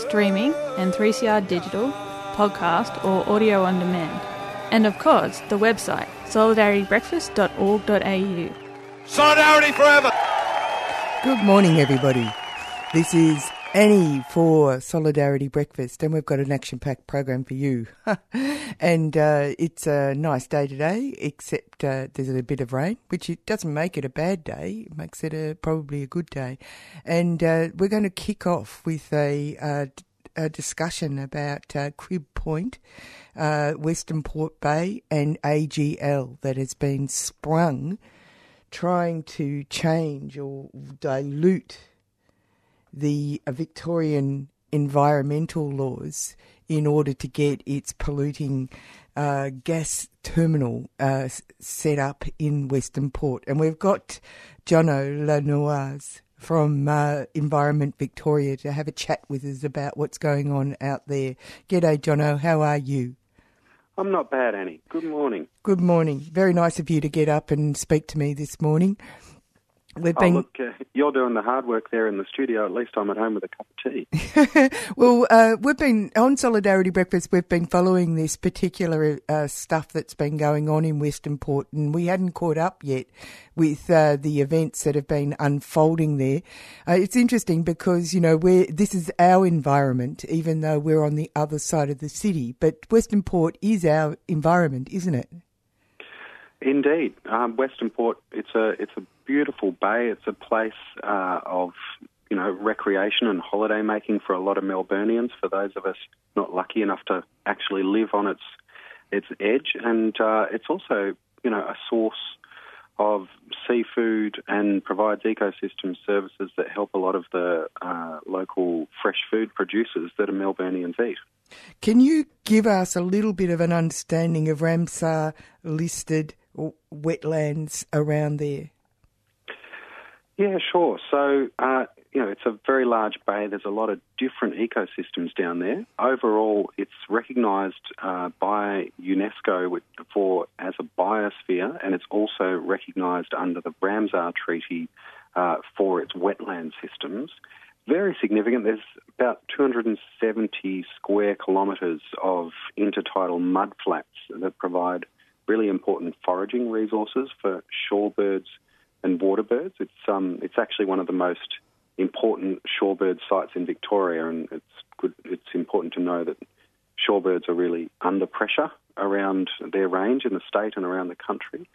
streaming and 3CR digital, podcast or audio on demand. And of course, the website, solidaritybreakfast.org.au. Solidarity forever. Good morning, everybody. This is Annie for Solidarity Breakfast, and we've got an action packed program for you. and uh, it's a nice day today, except uh, there's a bit of rain, which it doesn't make it a bad day, it makes it a, probably a good day. And uh, we're going to kick off with a, uh, a discussion about uh, Crib Point, uh, Western Port Bay, and AGL that has been sprung trying to change or dilute the uh, Victorian environmental laws in order to get its polluting uh, gas terminal uh, set up in Western Port. And we've got Jono La Nauze from uh, Environment Victoria to have a chat with us about what's going on out there. G'day, Jono. How are you? I'm not bad, Annie. Good morning. Good morning. Very nice of you to get up and speak to me this morning. We've oh, been look, uh, you're doing the hard work there in the studio. At least I'm at home with a cup of tea. well, uh, we've been on Solidarity Breakfast. We've been following this particular uh, stuff that's been going on in Western Port, and we hadn't caught up yet with uh, the events that have been unfolding there. Uh, it's interesting because you know we this is our environment, even though we're on the other side of the city. But Western Port is our environment, isn't it? Indeed, um, Western Port. It's a it's a beautiful bay. It's a place uh, of you know recreation and holiday making for a lot of Melburnians. For those of us not lucky enough to actually live on its its edge, and uh, it's also you know a source of seafood and provides ecosystem services that help a lot of the uh, local fresh food producers that are Melburnians eat. Can you give us a little bit of an understanding of Ramsar listed wetlands around there? Yeah, sure. So, uh, you know, it's a very large bay. There's a lot of different ecosystems down there. Overall, it's recognised uh, by UNESCO for as a biosphere, and it's also recognised under the Ramsar Treaty uh, for its wetland systems. Very significant. There's about 270 square kilometres of intertidal mudflats that provide really important foraging resources for shorebirds and water birds. It's um, it's actually one of the most important shorebird sites in Victoria, and it's good. It's important to know that shorebirds are really under pressure around their range in the state and around the country.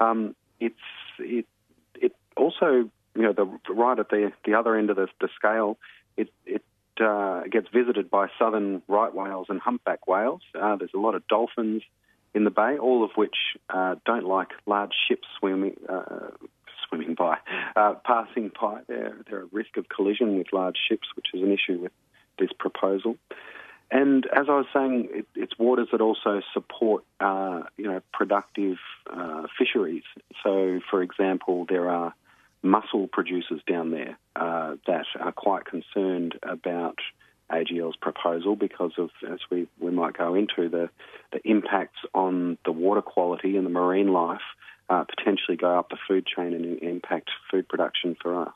Um, it's it it also you know the right at the the other end of the, the scale. It it uh, gets visited by southern right whales and humpback whales. Uh, there's a lot of dolphins in the bay, all of which uh, don't like large ships swimming uh, swimming by, uh, passing by. They're, they're at risk of collision with large ships, which is an issue with this proposal. And as I was saying, it, it's waters that also support, uh, you know, productive uh, fisheries. So, for example, there are mussel producers down there uh, that are quite concerned about AGL's proposal because of, as we, we might go into, the, the impacts on the water quality and the marine life uh, potentially go up the food chain and impact food production for us.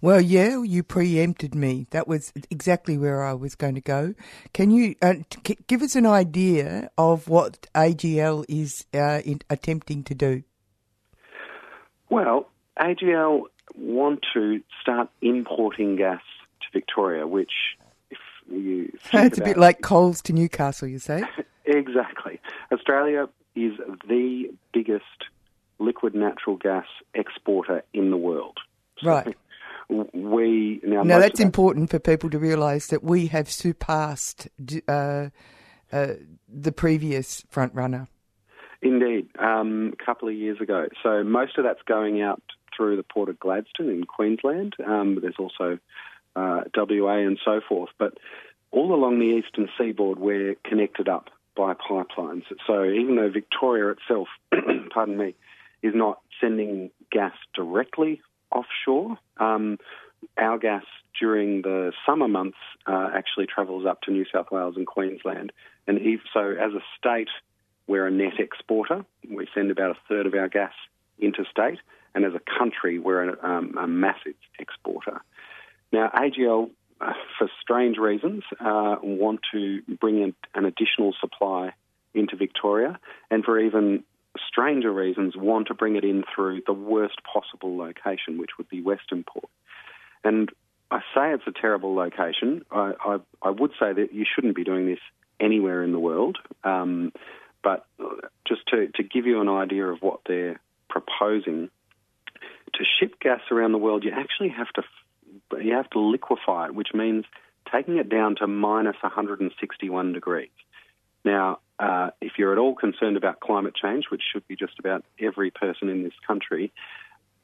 Well, yeah, you preempted me. That was exactly where I was going to go. Can you uh, t- give us an idea of what AGL is uh, attempting to do? Well, AGL want to start importing gas to Victoria, which, you it's a bit like coals to Newcastle, you say. Exactly. Australia is the biggest liquid natural gas exporter in the world. Right. we now. Now that's that- important for people to realise that we have surpassed uh, uh, the previous front runner. Indeed, um, a couple of years ago. So most of that's going out through the port of Gladstone in Queensland. Um, but there's also uh, WA and so forth. But all along the eastern seaboard, we're connected up by pipelines. So even though Victoria itself, pardon me, is not sending gas directly offshore, um, our gas during the summer months uh, actually travels up to New South Wales and Queensland. And if, so, as a state, we're a net exporter. We send about a third of our gas interstate, and as a country, we're a, um, a massive exporter. Now, AGL, uh, for strange reasons, uh, want to bring in an additional supply into Victoria, and for even stranger reasons, want to bring it in through the worst possible location, which would be Western Port. And I say it's a terrible location. I, I, I would say that you shouldn't be doing this anywhere in the world. Um, but just to, to give you an idea of what they're proposing, to ship gas around the world, you actually have to you have to liquefy it, which means taking it down to minus 161 degrees. Now, uh, if you're at all concerned about climate change, which should be just about every person in this country,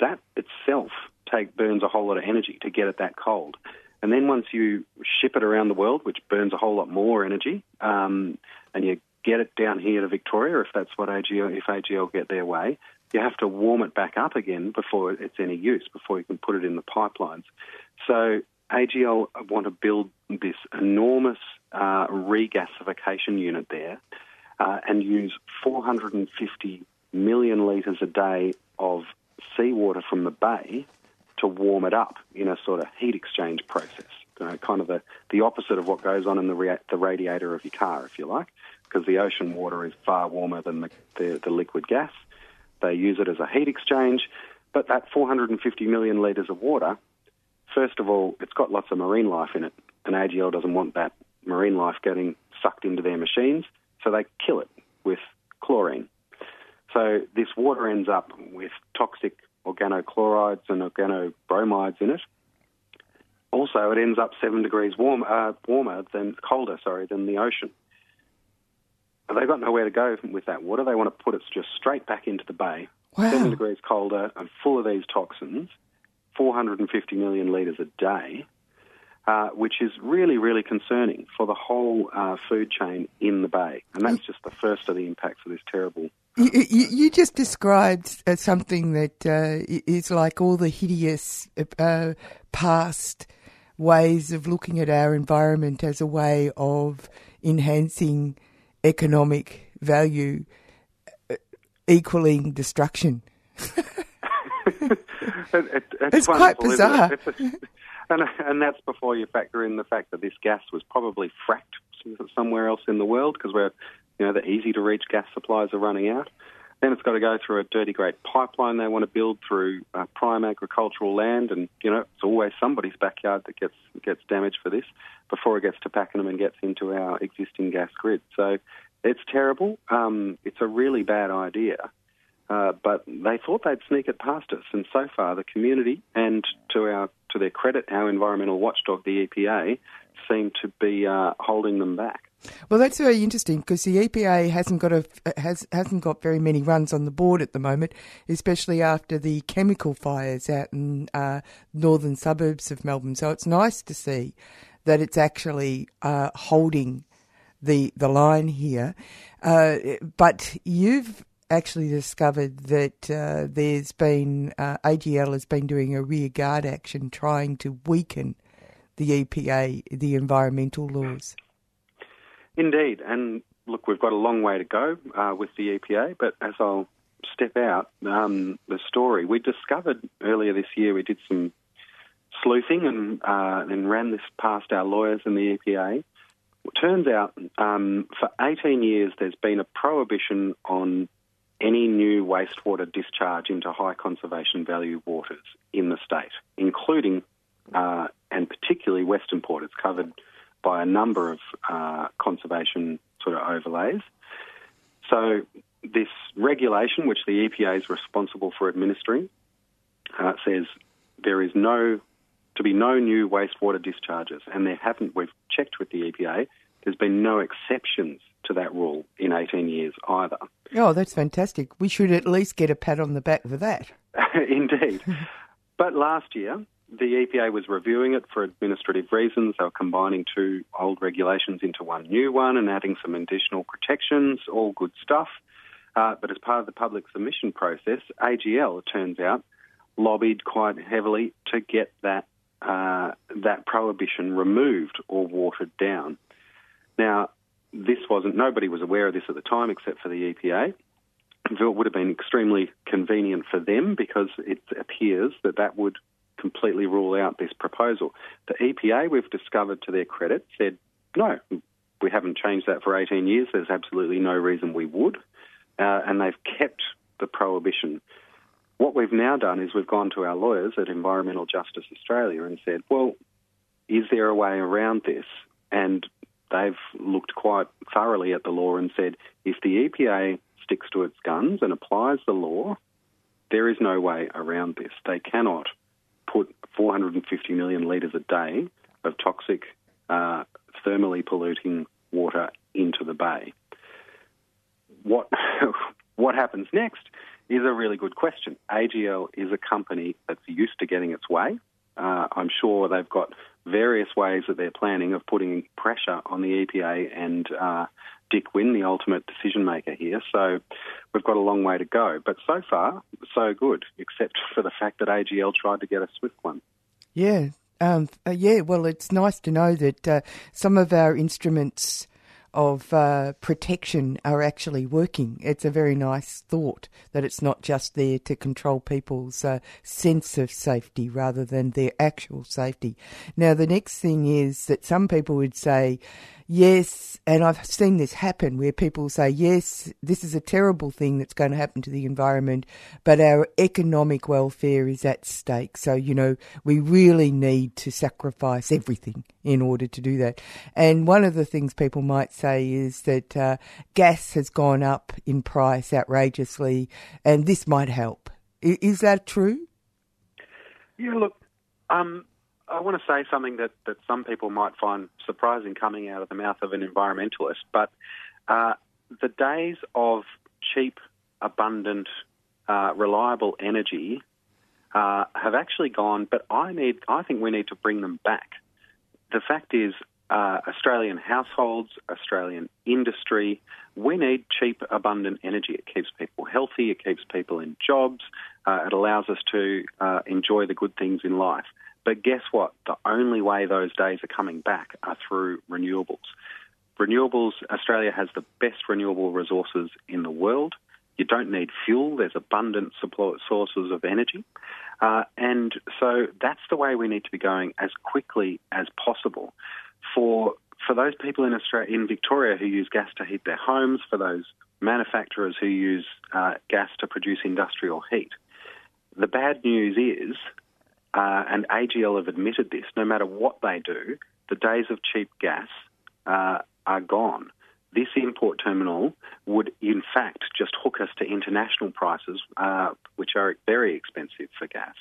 that itself take burns a whole lot of energy to get it that cold. And then once you ship it around the world, which burns a whole lot more energy, um, and you get it down here to Victoria, if that's what AGL, if AGL get their way, you have to warm it back up again before it's any use, before you can put it in the pipelines. So AGL want to build this enormous uh, regasification unit there uh, and use 450 million litres a day of seawater from the bay to warm it up in a sort of heat exchange process. Know, kind of the, the opposite of what goes on in the, rea- the radiator of your car, if you like, because the ocean water is far warmer than the, the, the liquid gas. They use it as a heat exchange, but that 450 million litres of water, first of all, it's got lots of marine life in it, and AGL doesn't want that marine life getting sucked into their machines, so they kill it with chlorine. So this water ends up with toxic organochlorides and organobromides in it. Also, it ends up seven degrees warm, uh, warmer than colder, sorry, than the ocean. They've got nowhere to go with that water. They want to put it just straight back into the bay, Wow. seven degrees colder and full of these toxins, 450 million litres a day, uh, which is really, really concerning for the whole uh, food chain in the bay. And that's just the first of the impacts of this terrible. You, you, you just described uh, something that uh, is like all the hideous uh, past ways of looking at our environment as a way of enhancing economic value, uh, equaling destruction. It- it- It's quite bizarre. it? It's a- and, and that's before you factor in the fact that this gas was probably fracked somewhere else in the world because we're, you know, the easy to reach gas supplies are running out. Then it's got to go through a dirty great pipeline they want to build through uh, prime agricultural land, and you know it's always somebody's backyard that gets gets damaged for this before it gets to Pakenham and gets into our existing gas grid. So it's terrible. Um, it's a really bad idea. Uh, but they thought they'd sneak it past us, and so far the community and to our to their credit, our environmental watchdog, the EPA, seem to be uh, holding them back. Well, that's very interesting because the EPA hasn't got a has hasn't got very many runs on the board at the moment, especially after the chemical fires out in uh, northern suburbs of Melbourne. So it's nice to see that it's actually uh, holding the the line here. Uh, but you've actually discovered that uh, there's been uh, AGL has been doing a rear guard action trying to weaken the EPA, the environmental laws. Indeed, and look, we've got a long way to go uh, with the EPA, but as I'll step out um, the story, we discovered earlier this year we did some sleuthing and uh, and ran this past our lawyers and the EPA. It turns out um, for 18 years there's been a prohibition on any new wastewater discharge into high conservation value waters in the state, including uh, and particularly Western Port. It's covered by a number of uh, conservation sort of overlays. So this regulation, which the EPA is responsible for administering, uh, says there is no to be no new wastewater discharges, and there haven't. We've checked with the EPA. There's been no exceptions to that rule in 18 years either. Oh, that's fantastic. We should at least get a pat on the back for that. Indeed. but last year, the EPA was reviewing it for administrative reasons. They were combining two old regulations into one new one and adding some additional protections, all good stuff. Uh, but as part of the public submission process, AGL, it turns out, lobbied quite heavily to get that uh, that prohibition removed or watered down. Now, this wasn't, nobody was aware of this at the time except for the EPA. It would have been extremely convenient for them because it appears that that would completely rule out this proposal. The EPA, we've discovered to their credit, said, no, we haven't changed that for 18 years. There's absolutely no reason we would. Uh, and they've kept the prohibition. What we've now done is we've gone to our lawyers at Environmental Justice Australia and said, well, is there a way around this? And they've looked quite thoroughly at the law and said if the EPA sticks to its guns and applies the law, there is no way around this. They cannot put 450 million litres a day of toxic, uh, thermally polluting water into the bay. What, what happens next is a really good question. AGL is a company that's used to getting its way. Uh, I'm sure they've got various ways that they're planning of putting pressure on the EPA and uh, Dick Wynne, the ultimate decision maker here. So we've got a long way to go. But so far, so good, except for the fact that AGL tried to get a swift one. Yeah. Um, uh, yeah, well, it's nice to know that uh, some of our instruments of uh, protection are actually working. It's a very nice thought that it's not just there to control people's uh, sense of safety rather than their actual safety. Now, the next thing is that some people would say, yes, and I've seen this happen where people say, yes, this is a terrible thing that's going to happen to the environment, but our economic welfare is at stake. So, you know, we really need to sacrifice everything in order to do that. And one of the things people might say is that uh, gas has gone up in price outrageously, and this might help. Is that true? Yeah, look, um, I want to say something that, that some people might find surprising coming out of the mouth of an environmentalist, but uh, the days of cheap, abundant, uh, reliable energy uh, have actually gone. But I need, I think we need to bring them back. The fact is, uh, Australian households, Australian industry, we need cheap, abundant energy. It keeps people healthy. It keeps people in jobs. Uh, it allows us to uh, enjoy the good things in life. But guess what? The only way those days are coming back are through renewables. Renewables, Australia has the best renewable resources in the world. You don't need fuel, there's abundant sources of energy. Uh, and so that's the way we need to be going as quickly as possible. For, for those people in, Australia, in Victoria who use gas to heat their homes, for those manufacturers who use uh, gas to produce industrial heat, the bad news is uh, and AGL have admitted this, no matter what they do, the days of cheap gas uh, are gone. This import terminal would, in fact, just hook us to international prices, uh, which are very expensive for gas.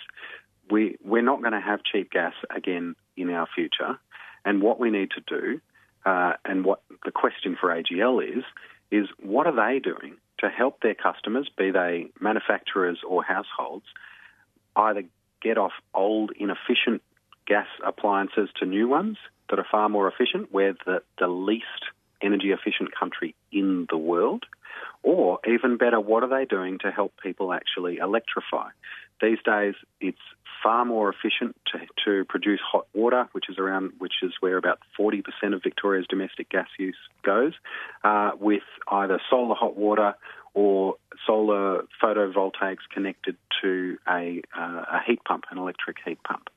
We, we're not going to have cheap gas again in our future. And what we need to do, uh, and what the question for AGL is, is what are they doing to help their customers, be they manufacturers or households, either get off old, inefficient gas appliances to new ones that are far more efficient. We're the, the least energy efficient country in the world. Or even better, what are they doing to help people actually electrify? These days, it's far more efficient to, to produce hot water, which is around, which is where about 40% of Victoria's domestic gas use goes, uh, with either solar hot water or solar photovoltaics connected to a, uh, a heat pump, an electric heat pump.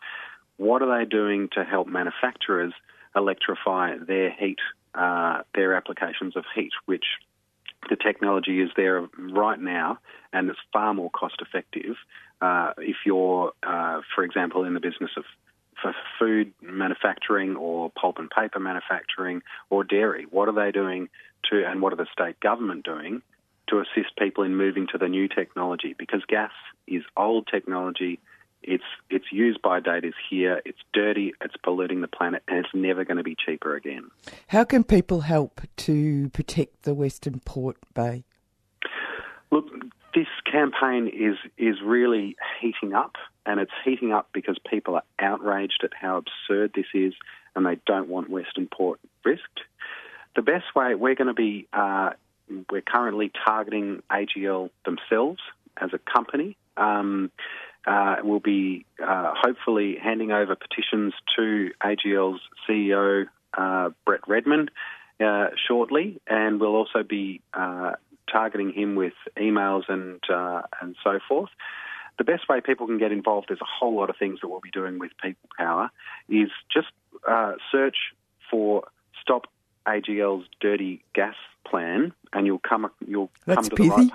What are they doing to help manufacturers electrify their heat, uh, their applications of heat, which the technology is there right now and it's far more cost effective uh, if you're, uh, for example, in the business of for food manufacturing or pulp and paper manufacturing or dairy. What are they doing to, and what are the state government doing to assist people in moving to the new technology? Because gas is old technology. It's it's used by date is here. It's dirty. It's polluting the planet, and it's never going to be cheaper again. How can people help to protect the Western Port Bay? Look, this campaign is is really heating up, and it's heating up because people are outraged at how absurd this is, and they don't want Western Port risked. The best way we're going to be uh, we're currently targeting AGL themselves as a company. Um, uh, we'll be uh, hopefully handing over petitions to AGL's CEO, uh, Brett Redman, uh, shortly, and we'll also be uh, targeting him with emails and uh, and so forth. The best way people can get involved, there's a whole lot of things that we'll be doing with People Power, is just search for Stop AGL's Dirty Gas Plan, and you'll come you'll That's come to pithy. the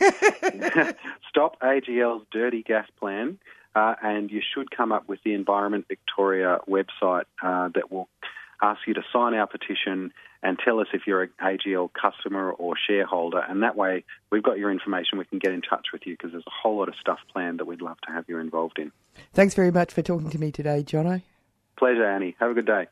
right page. Stop AGL's Dirty Gas Plan, uh, and you should come up with the Environment Victoria website uh, that will ask you to sign our petition and tell us if you're an AGL customer or shareholder. And that way, we've got your information. We can get in touch with you because there's a whole lot of stuff planned that we'd love to have you involved in. Thanks very much for talking to me today, Jono. Pleasure, Annie. Have a good day.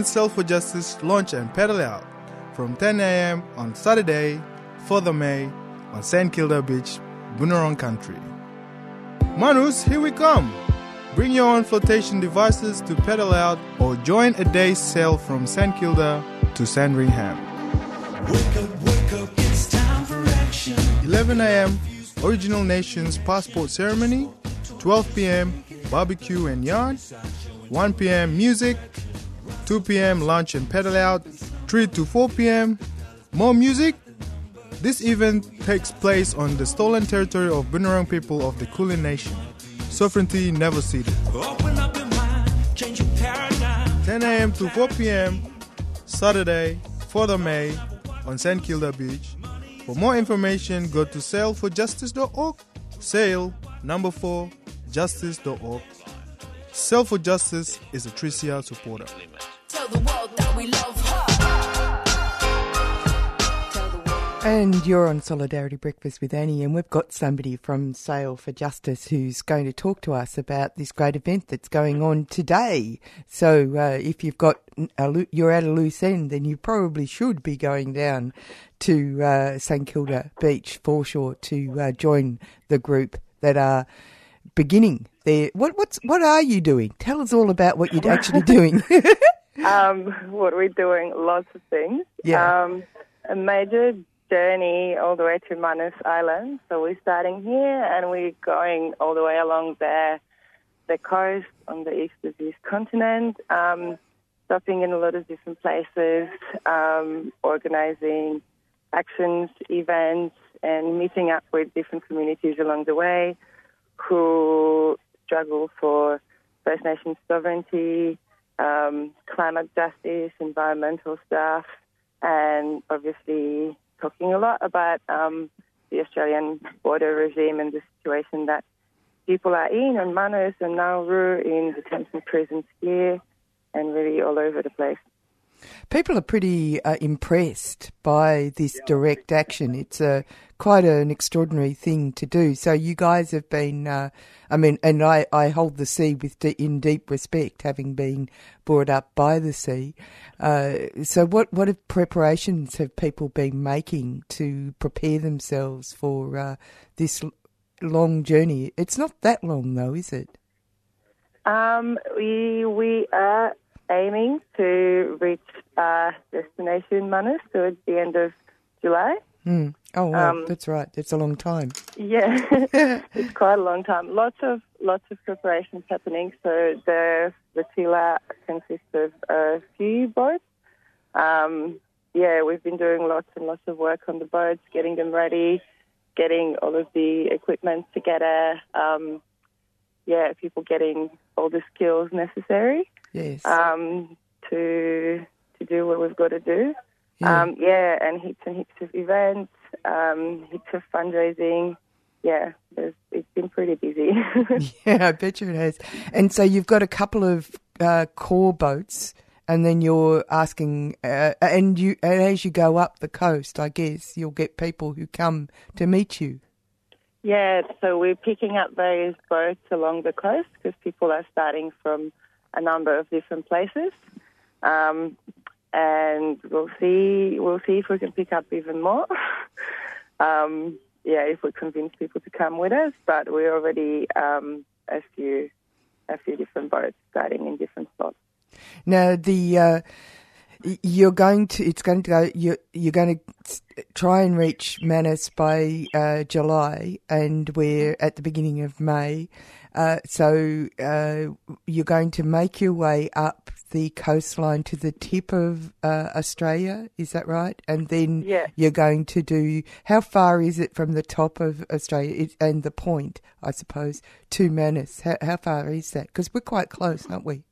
Join Sail for Justice Launch and Pedal Out from 10 a.m. on Saturday, 4th of May on St. Kilda Beach, Bunurong Country. Manus, here we come! Bring your own flotation devices to pedal out or join a day's sail from St. Kilda to Sandringham. 11 a.m. Original Nations Passport Ceremony, 12 p.m. Barbecue and Yard, 1 p.m. Music, 2 p.m. Lunch and Pedal Out, 3 to 4 p.m. More music. This event takes place on the stolen territory of Bunurong people of the Kulin Nation. Sovereignty never ceded. 10 a.m. to 4 p.m. Saturday, 4th of May on St. Kilda Beach. For more information, go to sailforjustice.org. Sail number 4 justice.org. Sail for Justice is a 3CR supporter. And you're on Solidarity Breakfast with Annie, and we've got somebody from Sail for Justice who's going to talk to us about this great event that's going on today. So, uh, if you've got a, you're at a loose end, then you probably should be going down to uh, St Kilda Beach foreshore to uh, join the group that are beginning there. What what's what are you doing? Tell us all about what you're actually doing. um, what we're doing, lots of things. Yeah. Um, a major journey all the way to Manus Island. So we're starting here and we're going all the way along the the coast on the east of this continent, um, stopping in a lot of different places, um, organizing actions, events, and meeting up with different communities along the way who struggle for First Nations sovereignty, um, climate justice, environmental stuff, and obviously talking a lot about um, the Australian border regime and the situation that people are in on Manus and Nauru, in detention prisons here, and really all over the place. People are pretty uh, impressed by this direct action. It's a quite an extraordinary thing to do. So you guys have been, uh, I mean, and I, I hold the sea with de- in deep respect, having been brought up by the sea. Uh, so what what preparations have people been making to prepare themselves for uh, this long journey? It's not that long though, is it? Um, we we are aiming to reach our destination Manus towards the end of July. Mm. Oh, wow, Um, that's right. That's a long time. Yeah, it's quite a long time. Lots of lots of preparations happening. So the the tila consists of a few boats. Um, yeah, we've been doing lots and lots of work on the boats, getting them ready, getting all of the equipment together. Um, yeah, people getting all the skills necessary Yes. um, to to do what we've got to do. Yeah. Um, yeah, and heaps and heaps of events, um, heaps of fundraising. Yeah, it's been pretty busy. yeah, I bet you it has. And so you've got a couple of uh, core boats, and then you're asking, uh, and you, and as you go up the coast, I guess you'll get people who come to meet you. yeah, so we're picking up various boats along the coast because people are starting from a number of different places. Um, and we'll see. We'll see if we can pick up even more. um, yeah, if we convince people to come with us. But we're already um, a few, a few different boats starting in different spots. Now the uh, you're going to it's going to go you're you're going to try and reach Manus by uh, July, and we're at the beginning of May. Uh, so uh, you're going to make your way up the coastline to the tip of uh, Australia, is that right? And then Yeah. you're going to do how far is it from the top of Australia it, and the point, I suppose, to Manus? How, how far is that? Because we're quite close, aren't we?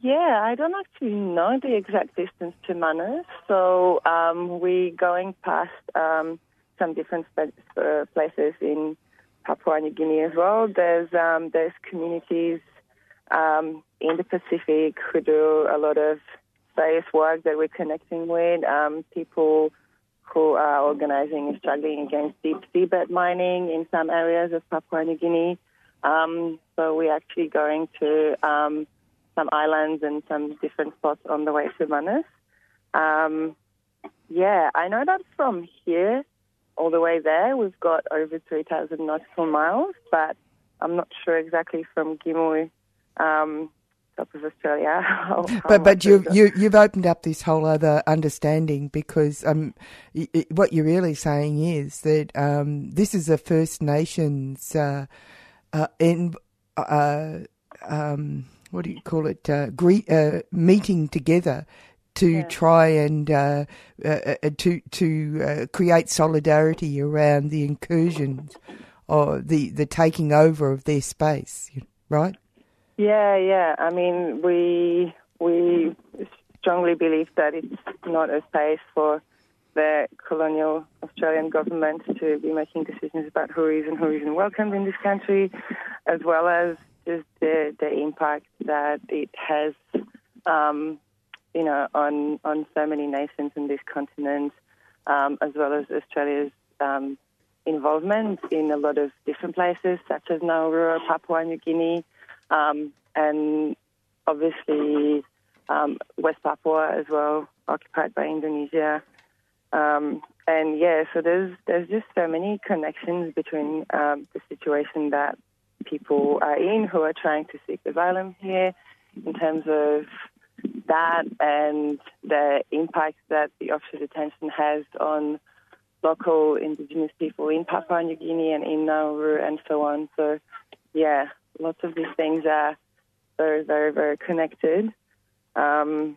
Yeah, I don't actually know the exact distance to Manus. So um, we're going past um, some different uh, places in Papua New Guinea as well. There's um, there's communities um, in the Pacific who do a lot of various work that we're connecting with. Um, people who are organizing and struggling against deep seabed mining in some areas of Papua New Guinea. Um, so we're actually going to um, some islands and some different spots on the way to Manus. Um, yeah, I know that from here all the way there we've got over 3,000 nautical miles, but I'm not sure exactly from Gimuy, um, top of Australia. How, how but but you've is it. you, you've opened up this whole other understanding because um y- y- what you're really saying is that um this is a First Nations uh, uh in uh um what do you call it uh, gre- uh meeting together to try and uh, uh, uh, to to uh, create solidarity around the incursions or the the taking over of their space right Yeah, yeah. I mean, we we strongly believe that it's not a space for the colonial Australian government to be making decisions about who is and who isn't welcomed in this country, as well as just the the impact that it has, um, you know, on on so many nations in this continent. um, as well as Australia's um, involvement in a lot of different places, such as Nauru, Papua New Guinea, um, and obviously um, West Papua as well, occupied by Indonesia. Um, and yeah, so there's there's just so many connections between um, the situation that people are in who are trying to seek asylum here, in terms of that and the impact that the offshore detention has on local indigenous people in Papua New Guinea and in Nauru and so on. So, yeah, lots of these things are very, very, very connected. Um,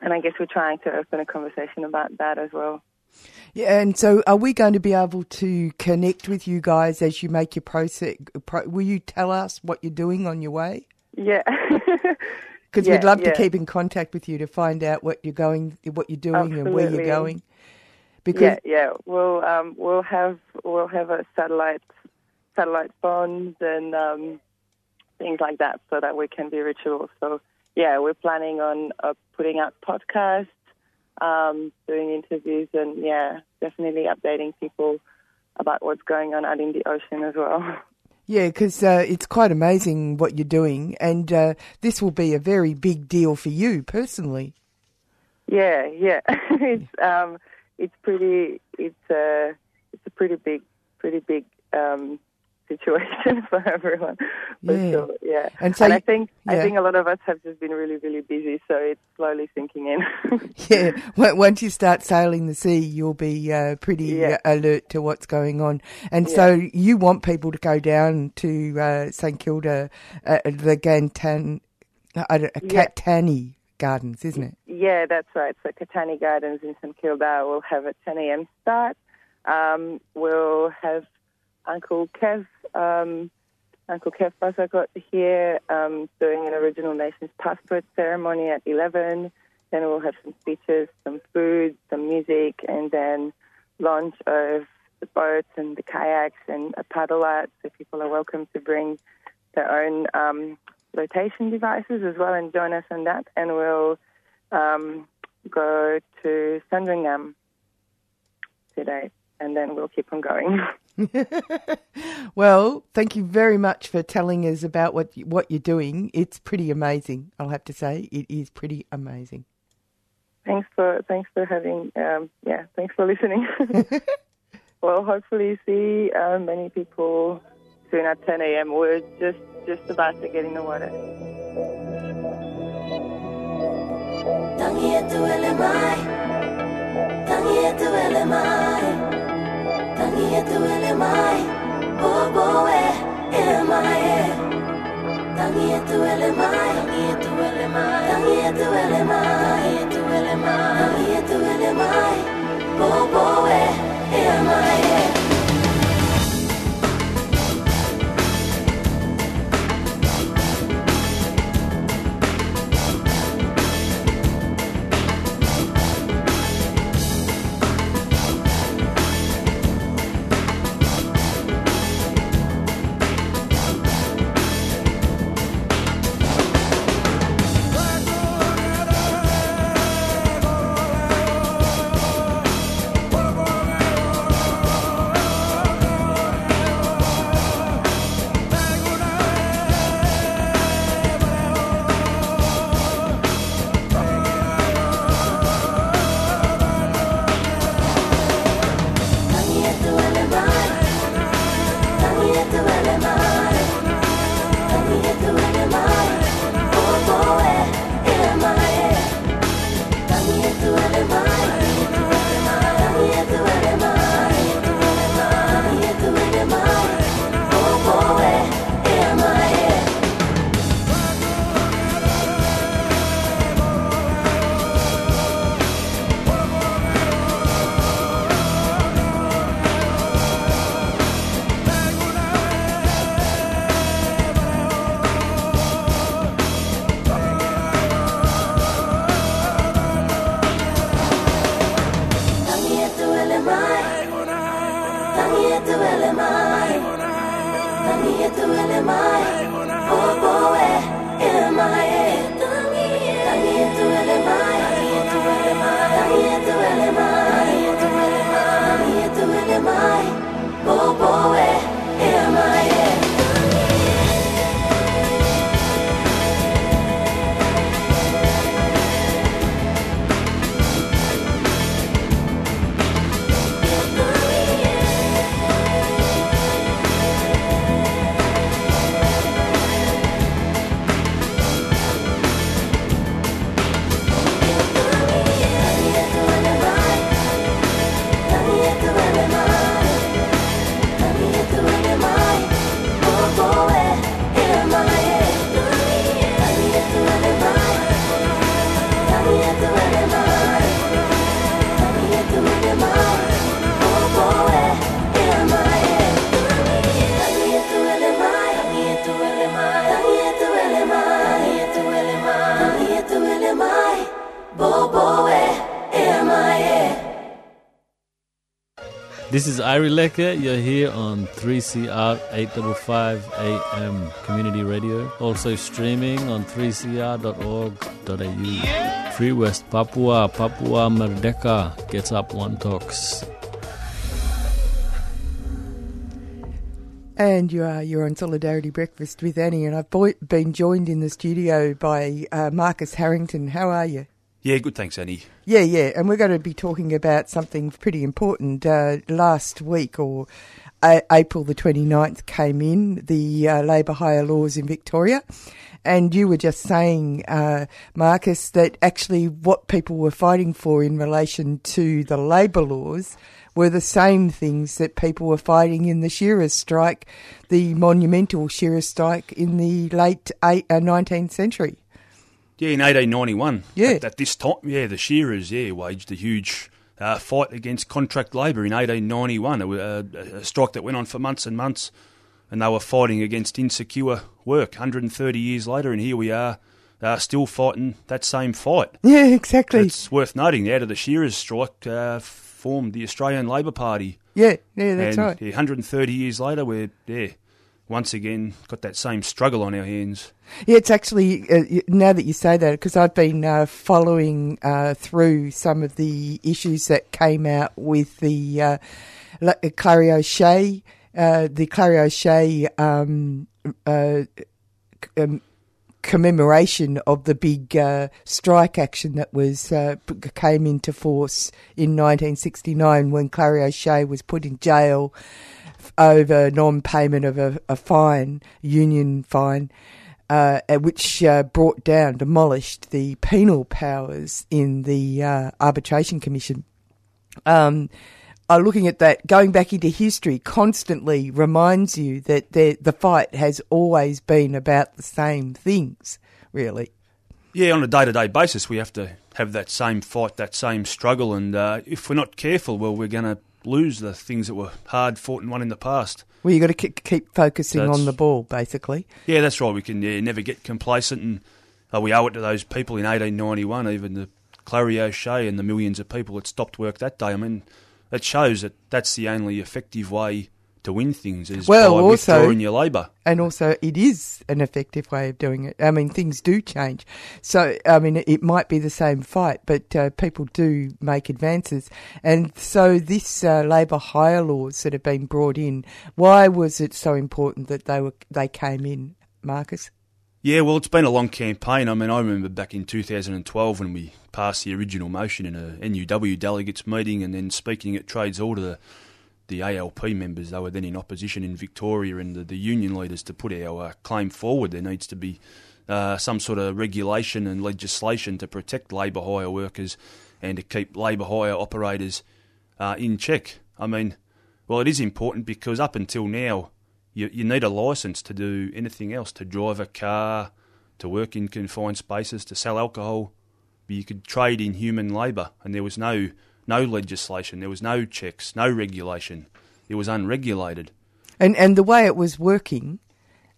and I guess we're trying to open a conversation about that as well. Yeah, and so are we going to be able to connect with you guys as you make your process? Pro, will you tell us what you're doing on your way? Yeah. Because Yeah, we'd love yeah. to keep in contact with you to find out what you're going, what you're doing, and where you're going. Because yeah, yeah, we'll um, we'll have we'll have a satellite satellite phones and um, things like that, so that we can be reachable. So yeah, we're planning on uh, putting out podcasts, um, doing interviews, and yeah, definitely updating people about what's going on out in the ocean as well. Yeah, because uh, it's quite amazing what you're doing, and uh, this will be a very big deal for you personally. Yeah, yeah. it's um, it's pretty. It's a it's a pretty big, pretty big um, situation for everyone. For Yeah. sure. Yeah. And so I you- think I think a lot of us have just been really, really busy, so it's slowly sinking in. Yeah, once you start sailing the sea, you'll be uh, pretty Yeah. uh, alert to what's going on. And so you want people to go down to uh, St Kilda, uh, the Gantan, I Yeah. Catani Gardens, isn't it? Yeah, that's right. So Catani Gardens in St Kilda will have a 10 a.m. start. Um, we'll have Uncle Kev, um, Uncle Kev Fasakot here um, doing an Original Nations passport ceremony at 11. Then we'll have some speeches, some food, some music, and then launch of the boats and the kayaks and a paddle out. So people are welcome to bring their own um, flotation devices as well and join us on that. And we'll um, go to Sandringham today, and then we'll keep on going. Well, thank you very much for telling us about what you- what you're doing. It's pretty amazing. I'll have to say, it is pretty amazing. thanks for thanks for having um, yeah thanks for listening. well, hopefully see uh, many people soon at 10 a.m. We're just just about to get in the water. Tangi e tu ele mai Tangi e tu ele mai Tangi e tu ele mai Bobo e e mai e. Tangi e tu ele mai Tangi e ele mai Tangi e ele mai Tangi e tu ele mai Tangi e tu ele mai Bobo e e mai e. Tangi is Irie Lecker. You're here on 3CR 855 AM Community Radio. Also streaming on 3cr.org.au. Free West Papua, Papua Merdeka gets up one talks. And you are you're on Solidarity Breakfast with Annie, and I've been joined in the studio by uh, Marcus Harrington. How are you? Yeah, good. Thanks, Annie. Yeah, yeah, and we're going to be talking about something pretty important. Uh, last week, or uh, April the 29th, came in the uh, labour hire laws in Victoria. And you were just saying, uh, Marcus, that actually what people were fighting for in relation to the labour laws were the same things that people were fighting in the shearers' strike, the monumental shearers' strike in the late eight, uh, 19th century. Yeah, in 1891. Yeah. At, at this time, yeah, the shearers, yeah, waged a huge uh, fight against contract labour in 1891. It was a, a strike that went on for months and months, and they were fighting against insecure work. 130 years later, and here we are, uh, still fighting that same fight. Yeah, exactly. It's worth noting, out of the shearers' strike, uh, formed the Australian Labor Party. Yeah, yeah, that's and, right. Yeah, 130 years later, we're, yeah, once again got that same struggle on our hands. Yeah, it's actually uh, now that you say that because I've been uh, following uh, through some of the issues that came out with the uh, Clarrie O'Shea, uh, the Clarrie O'Shea um, uh, um, commemoration of the big uh, strike action that was came into force in 1969 when Clarrie O'Shea was put in jail over non-payment of a, a fine, union fine, uh, which uh, brought down, demolished the penal powers in the uh, arbitration commission. Um, uh, looking at that, going back into history, constantly reminds you that the the fight has always been about the same things, really. Yeah, on a day to day basis, we have to have that same fight, that same struggle, and uh, if we're not careful, well, we're going to lose the things that were hard fought and won in the past. Well, you've got to keep, keep focusing on the ball, basically. Yeah, that's right. We can yeah, never get complacent, and uh, we owe it to those people in 1891, even the Clarrie O'Shea and the millions of people that stopped work that day. I mean, it shows that that's the only effective way to win things is Well, by also- withdrawing your labour. And also, it is an effective way of doing it. I mean, things do change. So, I mean, it might be the same fight, but uh, people do make advances. And so, this uh, labour hire laws that have been brought in, why was it so important that they were they came in, Marcus? Yeah, well, it's been a long campaign. I mean, I remember back in 2012 when we passed the original motion in a NUW delegates meeting and then speaking at Trades to the, ALP members. They were then in opposition in Victoria and the, the union leaders to put our uh, claim forward. There needs to be uh, some sort of regulation and legislation to protect labour hire workers and to keep labour hire operators uh, in check. I mean, well, it is important because up until now, you, you need a license to do anything else, to drive a car, to work in confined spaces, to sell alcohol. You could trade in human labour, and there was no no legislation, there was no checks, no regulation. It was unregulated. And and the way it was working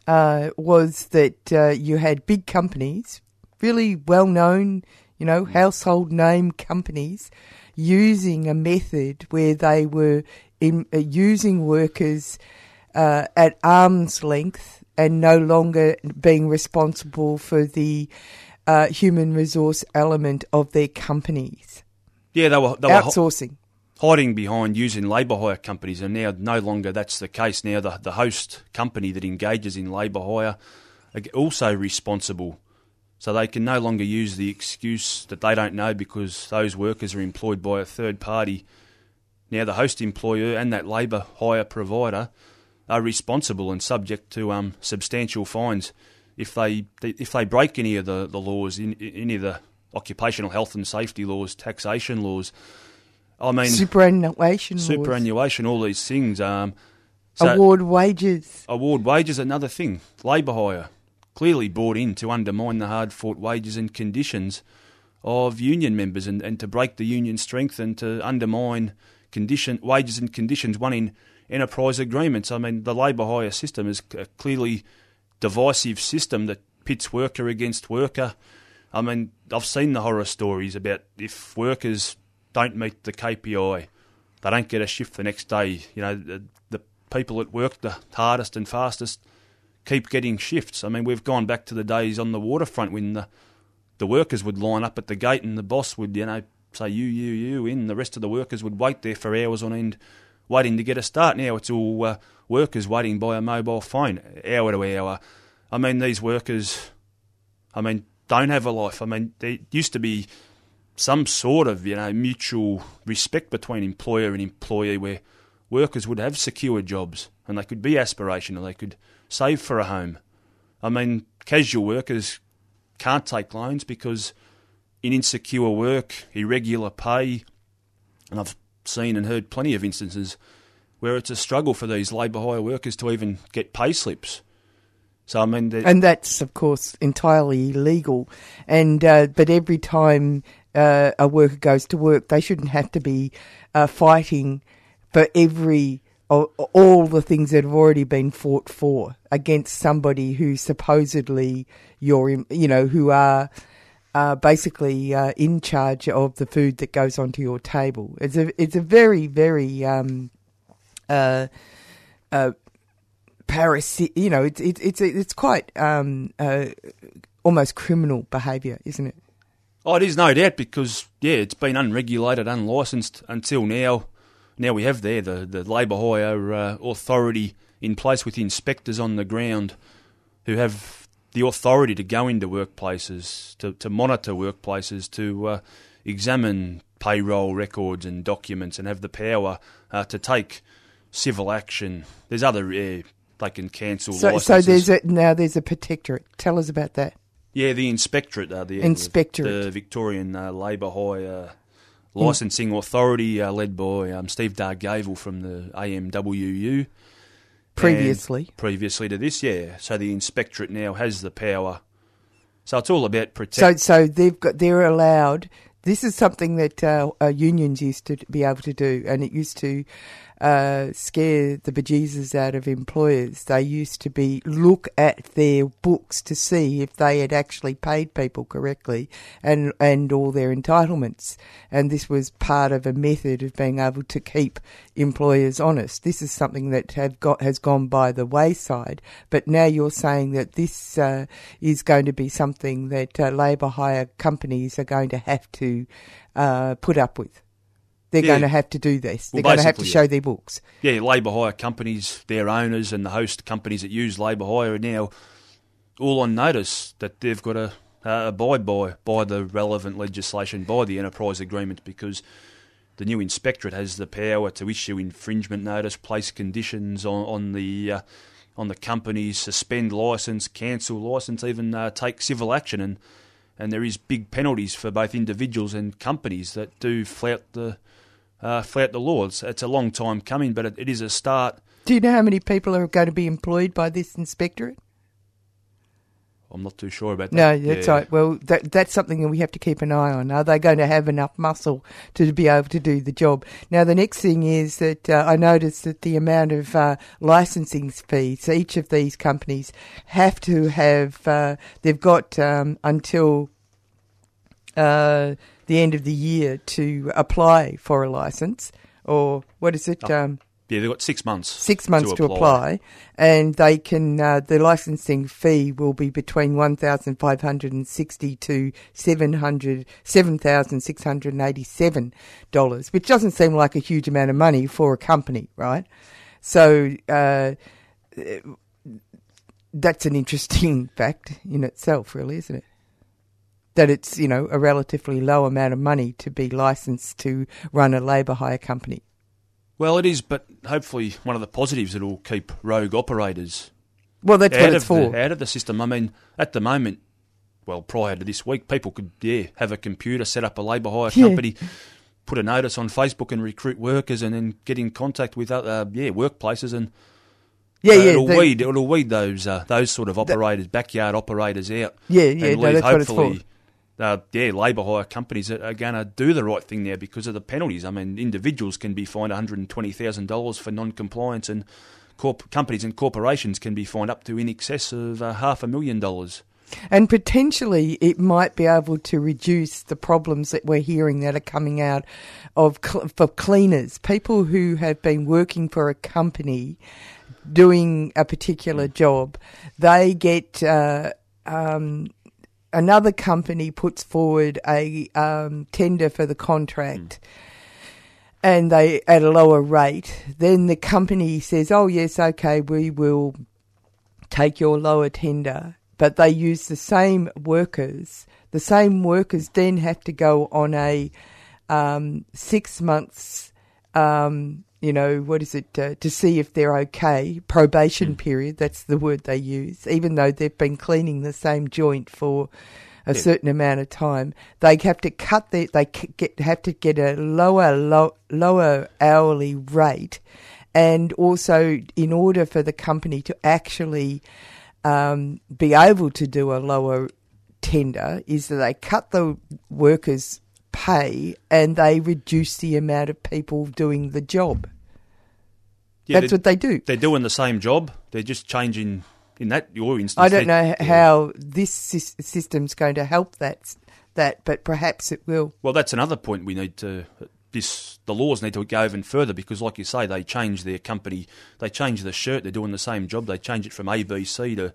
uh, was that uh, you had big companies, really well known, you know, household name companies, using a method where they were in, uh, using workers uh, at arm's length and no longer being responsible for the uh, human resource element of their companies. Yeah, they were they were Outsourcing. hiding behind using labour hire companies, and now no longer that's the case. Now the the host company that engages in labour hire are also responsible, so they can no longer use the excuse that they don't know because those workers are employed by a third party. Now the host employer and that labour hire provider are responsible and subject to um, substantial fines if they if they break any of the, the laws, in, any of the occupational health and safety laws, taxation laws. I mean, superannuation, laws. superannuation, all these things. Um, so award wages. Award wages, another thing. Labour hire clearly brought in to undermine the hard fought wages and conditions of union members and, and to break the union strength and to undermine condition wages and conditions won in enterprise agreements. I mean, the labour hire system is a clearly divisive system that pits worker against worker. I mean, I've seen the horror stories about if workers don't meet the KPI, they don't get a shift the next day. You know, the, the people that work the hardest and fastest keep getting shifts. I mean, we've gone back to the days on the waterfront when the the workers would line up at the gate and the boss would, you know, say you, you, you in. The rest of the workers would wait there for hours on end, waiting to get a start. Now it's all uh, workers waiting by a mobile phone, hour to hour. I mean, these workers, I mean, don't have a life. I mean, there used to be some sort of you know mutual respect between employer and employee where workers would have secure jobs and they could be aspirational, they could save for a home. I mean, casual workers can't take loans because in insecure work, irregular pay, and I've seen and heard plenty of instances where it's a struggle for these labour hire workers to even get pay slips. So I mean, and that's of course entirely illegal. And uh, but every time uh, a worker goes to work, they shouldn't have to be uh, fighting for every all the things that have already been fought for against somebody who supposedly you're, you know, who are. Uh, basically uh, in charge of the food that goes onto your table. It's a it's a very very um, uh, parasi- You know, it's it's it's it's quite um, uh, almost criminal behaviour, isn't it? Oh, it is no doubt because yeah, it's been unregulated, unlicensed until now. Now we have there the the labour hire uh, authority in place with inspectors on the ground who have the authority to go into workplaces, to, to monitor workplaces, to uh, examine payroll records and documents, and have the power uh, to take civil action. There's other they can cancel. So, so there's a, now there's a protectorate. Tell us about that. Yeah, the inspectorate, uh, the inspectorate, the, the Victorian uh, Labour Hire Licensing mm. Authority, uh, led by um, Steve Dargavel from the AMWU. Previously, and previously to this, yeah. So the inspectorate now has the power. So it's all about protecting. So, so they've got they're allowed. This is something that uh, uh, unions used to be able to do, and it used to uh, scare the bejesus out of employers. They used to be look at their books to see if they had actually paid people correctly and and all their entitlements. And this was part of a method of being able to keep employers honest. This is something that have got has gone by the wayside. But now you're saying that this uh, is going to be something that uh, labour hire companies are going to have to uh, put up with they're yeah. going to have to do this. They're well, going to have to show their books. Yeah, labour hire companies, their owners, and the host companies that use labour hire are now all on notice that they've got to uh, abide by by the relevant legislation, by the enterprise agreement, because the new inspectorate has the power to issue infringement notice, place conditions on, on the uh, on the companies, suspend license, cancel license, even uh, take civil action, and and there is big penalties for both individuals and companies that do flout the uh, flout the law. It's, it's, a long time coming, but it, it is a start. Do you know how many people are going to be employed by this inspectorate? I'm not too sure about that. No, that's yeah. right. Well, that, that's something that we have to keep an eye on. Are they going to have enough muscle to be able to do the job? Now, the next thing is that uh, I noticed that the amount of uh, licensing fees, each of these companies have to have, uh, they've got um, until uh, the end of the year to apply for a license, or what is it? Oh, um, Yeah, they've got six months. Six months to, apply. and they can. Uh, the licensing fee will be between one thousand five hundred and sixty to seven hundred seven thousand six hundred and eighty-seven dollars, which doesn't seem like a huge amount of money for a company, right? So. Uh, that's an interesting fact in itself, really, isn't it? That it's, you know, a relatively low amount of money to be licensed to run a labour hire company. Well, it is, but hopefully one of the positives it'll keep rogue operators. Well, that's out what it's for. The, out of the system. I mean, at the moment, well, prior to this week, people could yeah have a computer, set up a labour hire Yeah. company, put a notice on Facebook, and recruit workers, and then get in contact with other yeah workplaces and. Yeah, uh, yeah, It'll the- weed. It'll weed those uh, those sort of operators, backyard operators out. Yeah, yeah, and no, leave that's what it's for. hopefully, Uh, yeah, labour hire companies that are going to do the right thing now because of the penalties. I mean, individuals can be fined one hundred and twenty thousand dollars for non-compliance, and corp- companies and corporations can be fined up to in excess of uh, half a million dollars. And potentially it might be able to reduce the problems that we're hearing that are coming out of cl- for cleaners, people who have been working for a company doing a particular job. They get uh, um, another company puts forward a um, tender for the contract. And they at a lower rate, then the company says, "Oh yes, okay, we will take your lower tender, but they use the same workers. The same workers then have to go on a um, six months, um, you know, what is it, uh, to see if they're okay, probation period, that's the word they use, even though they've been cleaning the same joint for a Yeah. certain amount of time. They have to cut their, they get, have to get a lower, low, lower hourly rate. And also, in order for the company to actually um, be able to do a lower tender, is that they cut the workers' pay and they reduce the amount of people doing the job. That's what they do. They're doing the same job. They're just changing. In that your instance, I don't know how this sys- system's going to help that, that, but perhaps it will. Well, that's another point we need to. This the laws need to go even further because, like you say, they change their company. They change the shirt. They're doing the same job. They change it from ABC to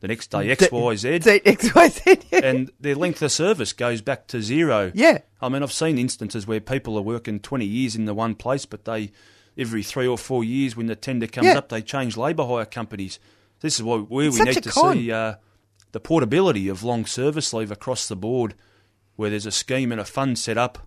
the next day mm, X Y Z. Z- X, Y, Z, yeah. and their length of service goes back to zero. Yeah. I mean, I've seen instances where people are working 20 years in the one place, but they, every three or four years when the tender comes Yeah. up, they change labour hire companies. This is where It's we need to con. see uh, the portability of long service leave across the board, where there's a scheme and a fund set up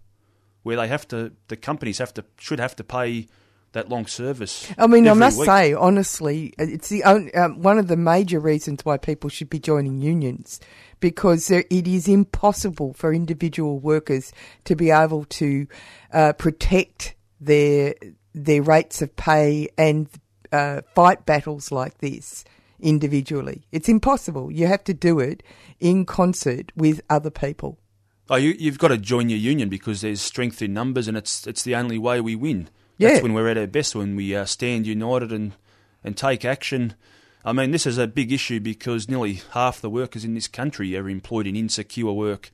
where they have to, the companies have to, should have to pay that long service. I mean, I must week. say, honestly, it's the only, um, one of the major reasons why people should be joining unions because there, it is impossible for individual workers to be able to uh, protect their their rates of pay and uh, fight battles like this individually. It's impossible. You have to do it in concert with other people. Oh, you, you've got to join your union because there's strength in numbers, and it's it's the only way we win. Yeah. That's when we're at our best, when we uh, stand united and and take action. I mean, this is a big issue because nearly half the workers in this country are employed in insecure work.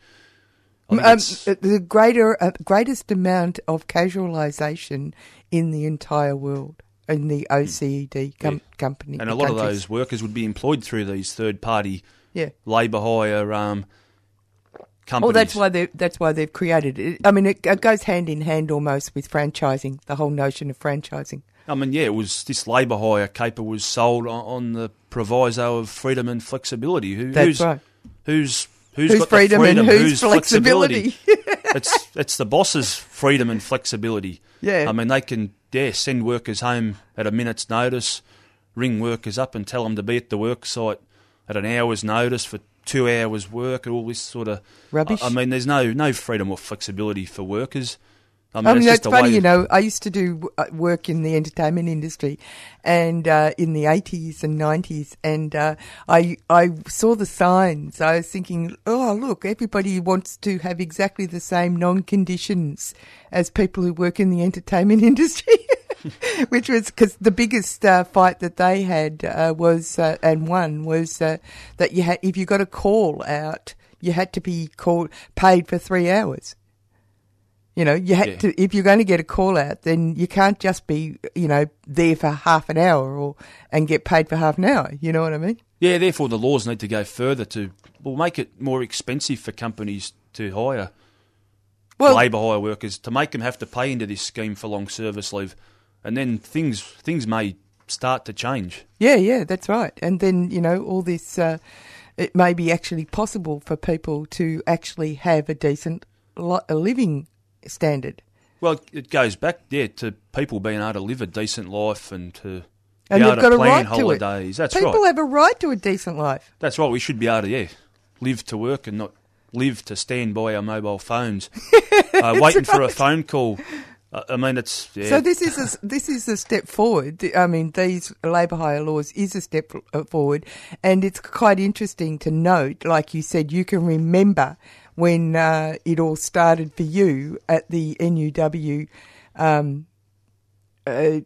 Think Um, the greater uh, greatest amount of casualisation in the entire world in the OECD com- company and a lot of those workers would be employed through these third party Yeah. labour hire um, companies. Oh, that's why they that's why they've created it. I mean, it, it goes hand in hand almost with franchising. The whole notion of franchising. I mean, yeah, it was this labour hire caper was sold on, on the proviso of freedom and flexibility. Who, That's who's, right. Who's who's Whose got freedom the and freedom? whose flexibility? flexibility? it's it's the boss's freedom and flexibility. Yeah. I mean, they can yeah send workers home at a minute's notice, ring workers up and tell them to be at the work site at an hour's notice for two hours work and all this sort of Rubbish. I, I mean, there's no no freedom or flexibility for workers. I mean, I mean, it's that's funny, you know. I used to do uh, work in the entertainment industry, and uh, in the eighties and nineties, and uh, I I saw the signs. I was thinking, oh look, everybody wants to have exactly the same non conditions as people who work in the entertainment industry. Which was because the biggest uh, fight that they had uh, was uh, and won was uh, that you had if you got a call out, you had to be called paid for three hours. You know, you had Yeah. to if you're going to get a call out, then you can't just be you know there for half an hour or and get paid for half an hour. You know what I mean? Yeah, therefore the laws need to go further to well make it more expensive for companies to hire Well- labour hire workers to make them have to pay into this scheme for long service leave, and then things things may start to change. Yeah, yeah, that's right. And then you know all this. Uh, it may be actually possible for people to actually have a decent li- a living standard. Well, it goes back yeah to people being able to live a decent life and to And be they've able got to a plan right holidays. to it. That's people right. have a right to a decent life. That's right. We should be able to yeah live to work and not live to stand by our mobile phones, uh, waiting for a phone call. Uh, I mean, it's yeah. So this is a, this is a step forward. I mean, these labour hire laws is a step uh, forward, and it's quite interesting to note. Like you said, you can remember when uh, it all started for you at the NUW, um, uh,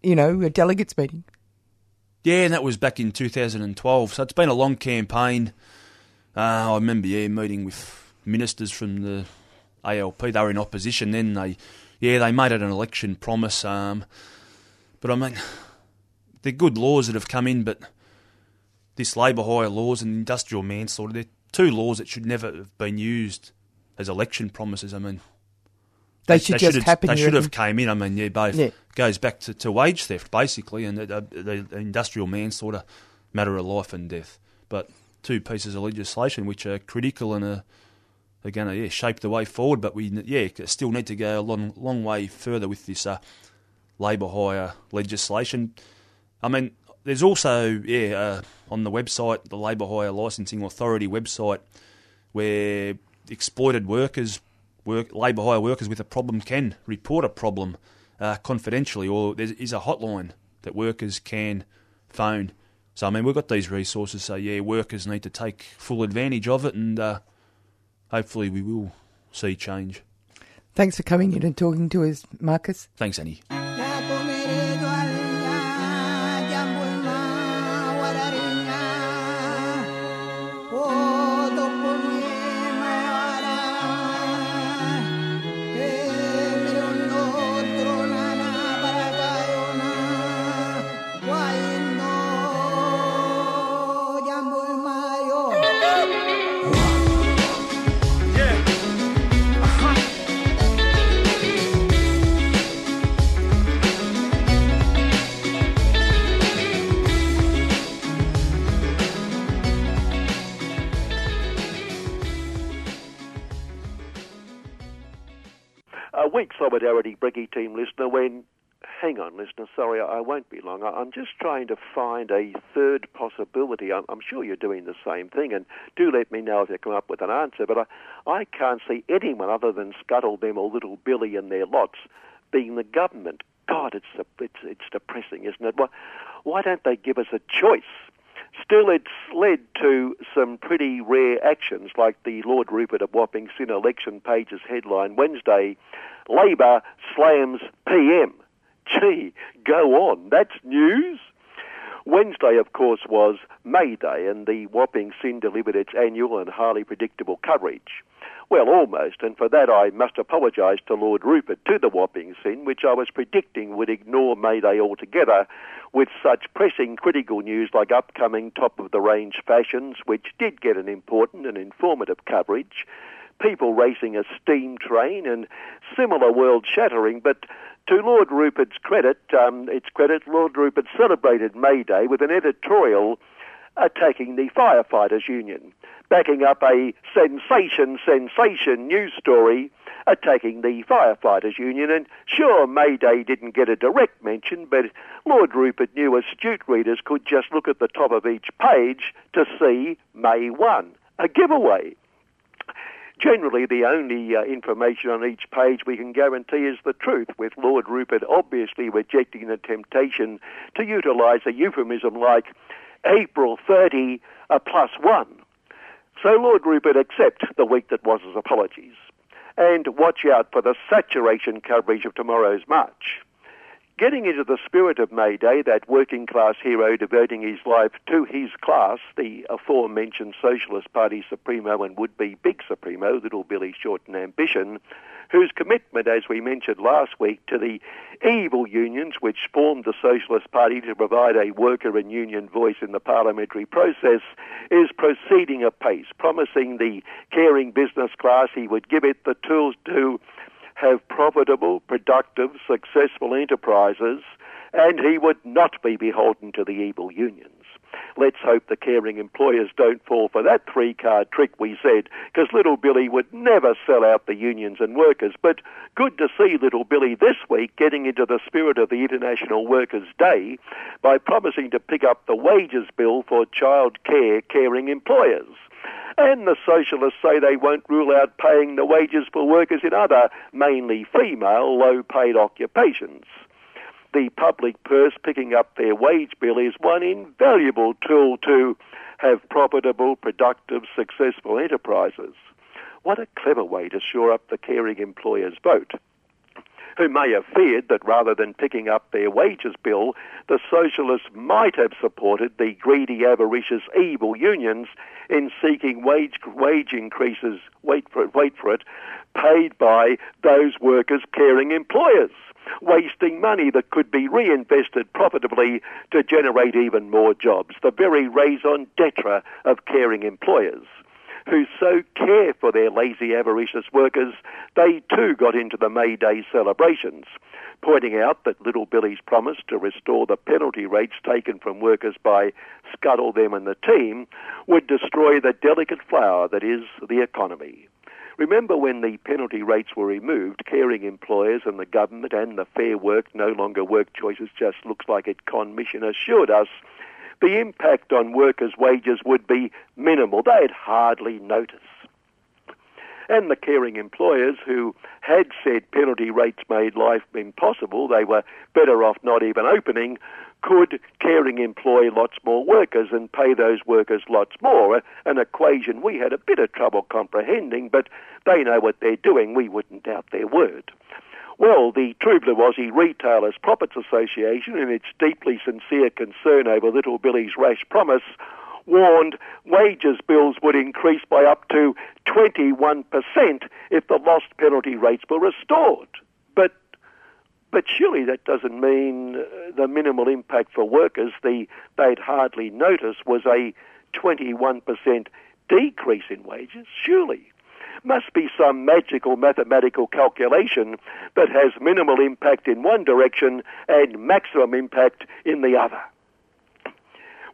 you know, a delegates meeting. Yeah, and that was back in 2012. So it's been a long campaign. Uh, I remember, yeah, meeting with ministers from the ALP. They were in opposition then. They, yeah, they made it an election promise. Um, but I mean, they're good laws that have come in, but this labour hire laws and industrial manslaughter, they're two laws that should never have been used as election promises. I mean, They should just have, happen, They should have came in. I mean, yeah, both Yeah. goes back to, to wage theft basically, and the, the, the industrial manslaughter matter of life and death. But two pieces of legislation which are critical and are, are going to yeah, shape the way forward. But we yeah still need to go a long long way further with this uh, labour hire legislation. I mean, there's also yeah uh, on the website, the Labour Hire Licensing Authority website, where exploited workers, work labour hire workers with a problem can report a problem uh, confidentially, or there is a hotline that workers can phone. So I mean, we've got these resources. So yeah, workers need to take full advantage of it, and uh, hopefully we will see change. Thanks for coming in and talking to us, Marcus. Thanks, Annie. Solidarity Breggy team listener when. Hang on, listener. Sorry, I won't be long. I'm just trying to find a third possibility. I'm, sure you're doing the same thing, and do let me know if you come up with an answer. But I, I can't see anyone other than Scuttle them or Little Billy and their lots being the government. God, it's it's it's depressing, isn't it? Why, why don't they give us a choice? Still, it's led to some pretty rare actions, like the Lord Rupert of Wapping Sin election page's headline Wednesday Labor slams PM. Gee, go on. That's news. Wednesday, of course, was May Day, and the Wapping Sin delivered its annual and highly predictable coverage. Well, almost, and for that I must apologise to Lord Rupert, to the Wapping Sin, which I was predicting would ignore May Day altogether, with such pressing critical news like upcoming top of the range fashions, which did get an important and informative coverage, people racing a steam train, and similar world shattering, but to Lord Rupert's credit, um, its credit, Lord Rupert celebrated May Day with an editorial attacking the firefighters union, backing up a sensation, sensation news story attacking the firefighters union. And sure, May Day didn't get a direct mention, but Lord Rupert knew astute readers could just look at the top of each page to see May 1, a giveaway. Generally, the only uh, information on each page we can guarantee is the truth, with Lord Rupert obviously rejecting the temptation to utilise a euphemism like April 30 uh, plus one. So Lord Rupert accept the week that was his apologies. And watch out for the saturation coverage of tomorrow's march. Getting into the spirit of May Day, that working class hero devoting his life to his class, the aforementioned Socialist Party Supremo and would-be Big Supremo, Little Billy Shorten Ambition, whose commitment, as we mentioned last week, to the evil unions which formed the Socialist Party to provide a worker and union voice in the parliamentary process, is proceeding apace, promising the caring business class he would give it the tools to have profitable, productive, successful enterprises, and he would not be beholden to the evil unions. Let's hope the caring employers don't fall for that three card trick we said, because little Billy would never sell out the unions and workers. But good to see little Billy this week getting into the spirit of the International Workers' Day by promising to pick up the wages bill for child care caring employers. And the socialists say they won't rule out paying the wages for workers in other, mainly female, low paid occupations. The public purse picking up their wage bill is one invaluable tool to have profitable, productive, successful enterprises. What a clever way to shore up the caring employer's vote who may have feared that rather than picking up their wages bill, the socialists might have supported the greedy, avaricious, evil unions in seeking wage wage increases. Wait for it, wait for it, paid by those workers' caring employers. Wasting money that could be reinvested profitably to generate even more jobs, the very raison d'etre of caring employers who so care for their lazy, avaricious workers, they too got into the May Day celebrations, pointing out that Little Billy's promise to restore the penalty rates taken from workers by Scuttle them and the team would destroy the delicate flower that is the economy. Remember when the penalty rates were removed, caring employers and the government and the Fair Work No Longer Work Choices Just Looks Like It Commission assured us the impact on workers' wages would be minimal. They'd hardly notice. And the caring employers who had said penalty rates made life impossible, they were better off not even opening, could caring employ lots more workers and pay those workers lots more? An equation we had a bit of trouble comprehending, but they know what they're doing. We wouldn't doubt their word. Well, the True Blue Aussie Retailers Profits Association, in its deeply sincere concern over Little Billy's rash promise, warned wages bills would increase by up to 21% if the lost penalty rates were restored. But but surely that doesn't mean uh, the minimal impact for workers, the they'd hardly notice, was a 21% decrease in wages. Surely must be some magical mathematical calculation that has minimal impact in one direction and maximum impact in the other.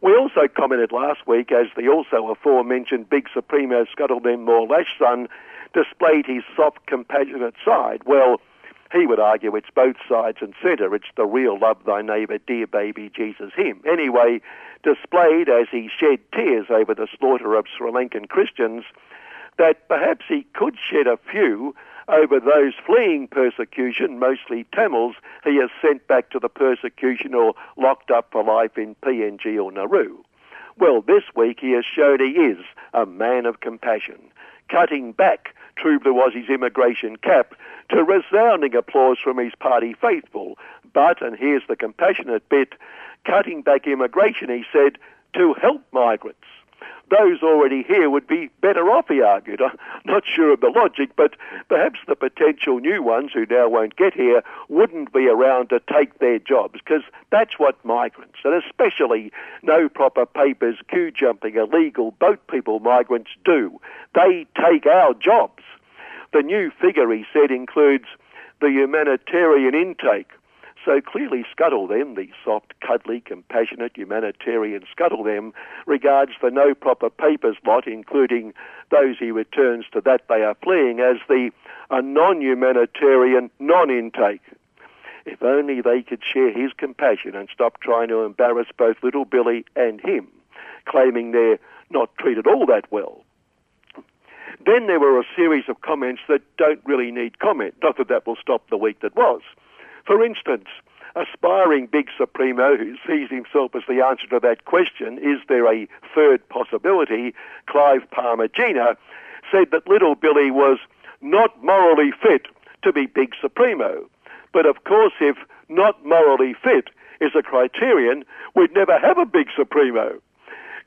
We also commented last week as the also aforementioned Big Supremo Scuttleman Lash son displayed his soft, compassionate side. Well, he would argue it's both sides and centre. It's the real love thy neighbour, dear baby Jesus him. Anyway, displayed as he shed tears over the slaughter of Sri Lankan Christians, that perhaps he could shed a few over those fleeing persecution, mostly Tamils, he has sent back to the persecution or locked up for life in PNG or Nauru. Well, this week he has shown he is a man of compassion, cutting back True Blue Aussie's immigration cap to resounding applause from his party faithful. But, and here's the compassionate bit, cutting back immigration, he said, to help migrants those already here would be better off, he argued. I'm not sure of the logic, but perhaps the potential new ones who now won't get here wouldn't be around to take their jobs, because that's what migrants, and especially no proper papers, queue jumping, illegal boat people migrants do. They take our jobs. The new figure, he said, includes the humanitarian intake so clearly, Scuttle them, the soft, cuddly, compassionate, humanitarian Scuttle them, regards the no proper papers lot, including those he returns to that they are fleeing, as the a non-humanitarian non-intake. If only they could share his compassion and stop trying to embarrass both little Billy and him, claiming they're not treated all that well. Then there were a series of comments that don't really need comment. Not that that will stop the week that was. For instance, aspiring big supremo who sees himself as the answer to that question, is there a third possibility, Clive Palmer-Gina, said that little Billy was not morally fit to be big supremo. But of course, if not morally fit, is a criterion, we'd never have a big Supremo.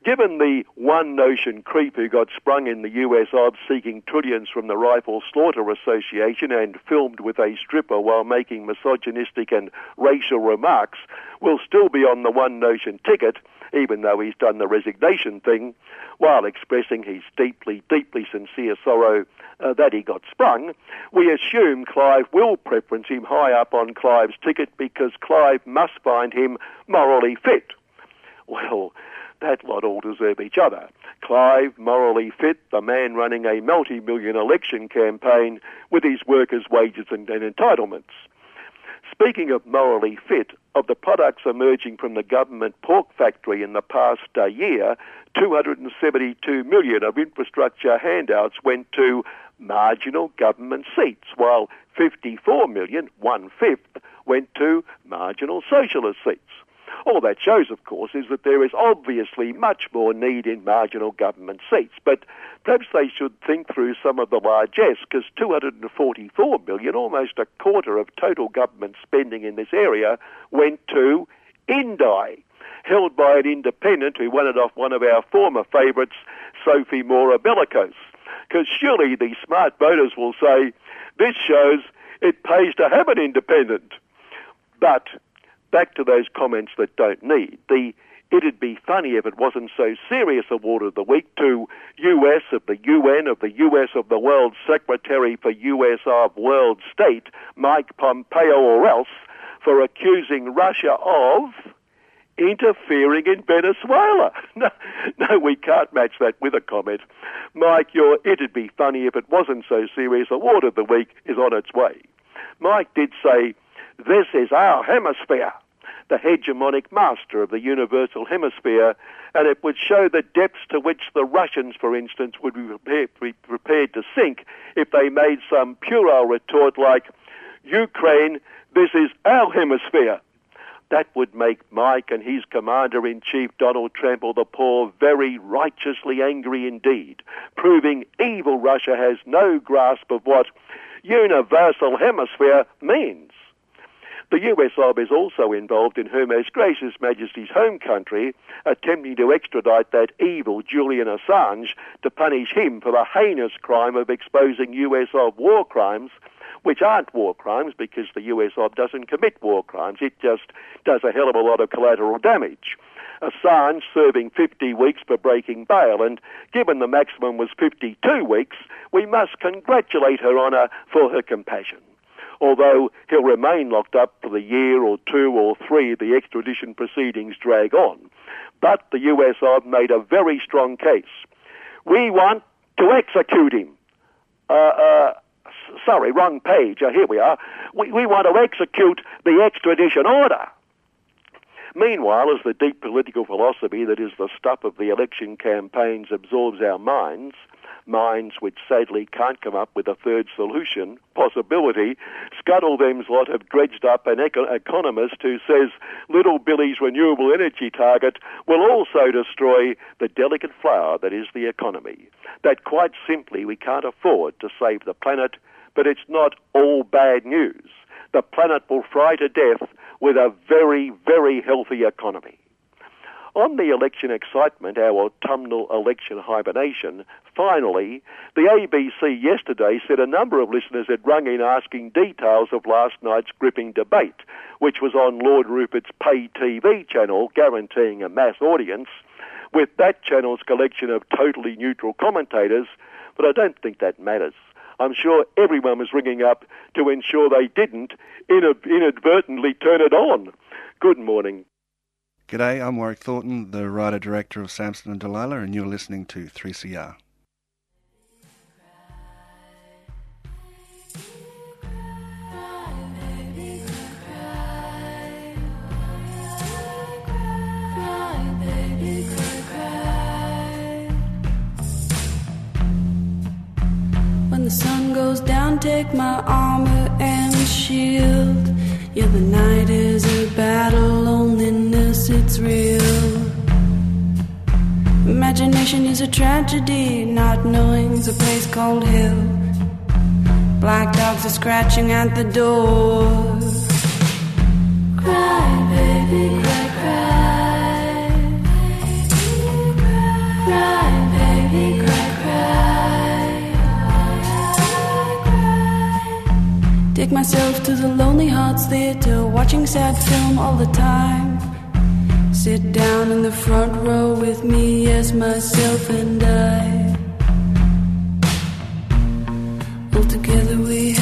Given the one notion creep who got sprung in the US of seeking trillions from the Rifle Slaughter Association and filmed with a stripper while making misogynistic and racial remarks will still be on the one notion ticket, even though he's done the resignation thing, while expressing his deeply, deeply sincere sorrow uh, that he got sprung, we assume Clive will preference him high up on Clive's ticket because Clive must find him morally fit. Well, that lot all deserve each other. Clive, morally fit, the man running a multi-million election campaign with his workers' wages and, and entitlements. Speaking of morally fit, of the products emerging from the government pork factory in the past uh, year, 272 million of infrastructure handouts went to marginal government seats, while 54 million, one fifth, went to marginal socialist seats. All that shows, of course, is that there is obviously much more need in marginal government seats, but perhaps they should think through some of the largesse, because 244 million, almost a quarter of total government spending in this area, went to Indi, held by an independent who won it off one of our former favourites, Sophie Mora Bellicose. Because surely the smart voters will say, this shows it pays to have an independent. But back to those comments that don't need. The it'd be funny if it wasn't so serious award of the week to US of the UN of the US of the World Secretary for US of World State, Mike Pompeo or else, for accusing Russia of interfering in Venezuela. No, no, we can't match that with a comment. Mike, your it'd be funny if it wasn't so serious award of the week is on its way. Mike did say, this is our hemisphere, the hegemonic master of the universal hemisphere, and it would show the depths to which the Russians, for instance, would be prepared, to sink if they made some puerile retort like, Ukraine, this is our hemisphere. That would make Mike and his commander in chief, Donald Trump, or the poor, very righteously angry indeed, proving evil Russia has no grasp of what universal hemisphere means. The US Ob is also involved in Her Most Gracious Majesty's home country, attempting to extradite that evil Julian Assange to punish him for the heinous crime of exposing US Ob war crimes, which aren't war crimes because the US Ob doesn't commit war crimes. It just does a hell of a lot of collateral damage. Assange serving 50 weeks for breaking bail, and given the maximum was 52 weeks, we must congratulate her Honour for her compassion although he'll remain locked up for the year or two or three the extradition proceedings drag on. But the US have made a very strong case. We want to execute him. Uh, uh, sorry, wrong page. Uh, here we are. We, we want to execute the extradition order. Meanwhile, as the deep political philosophy that is the stuff of the election campaigns absorbs our minds, minds which sadly can't come up with a third solution, possibility, Scuttle them's lot have dredged up an eco- economist who says little Billy's renewable energy target will also destroy the delicate flower that is the economy. That quite simply we can't afford to save the planet, but it's not all bad news. The planet will fry to death with a very, very healthy economy. On the election excitement, our autumnal election hibernation, finally, the ABC yesterday said a number of listeners had rung in asking details of last night's gripping debate, which was on Lord Rupert's pay TV channel, guaranteeing a mass audience, with that channel's collection of totally neutral commentators, but I don't think that matters. I'm sure everyone was ringing up to ensure they didn't inadvertently turn it on. Good morning. G'day, I'm Warwick Thornton, the writer director of Samson and Delilah, and you're listening to 3CR. When the sun goes down, take my armor and shield. Yeah, the night is a battle, loneliness, it's real. Imagination is a tragedy, not knowing's a place called hell. Black dogs are scratching at the door. Cry, baby, cry, cry. Cry, Take myself to the Lonely Hearts Theatre, watching sad film all the time. Sit down in the front row with me, yes, myself and I. All together we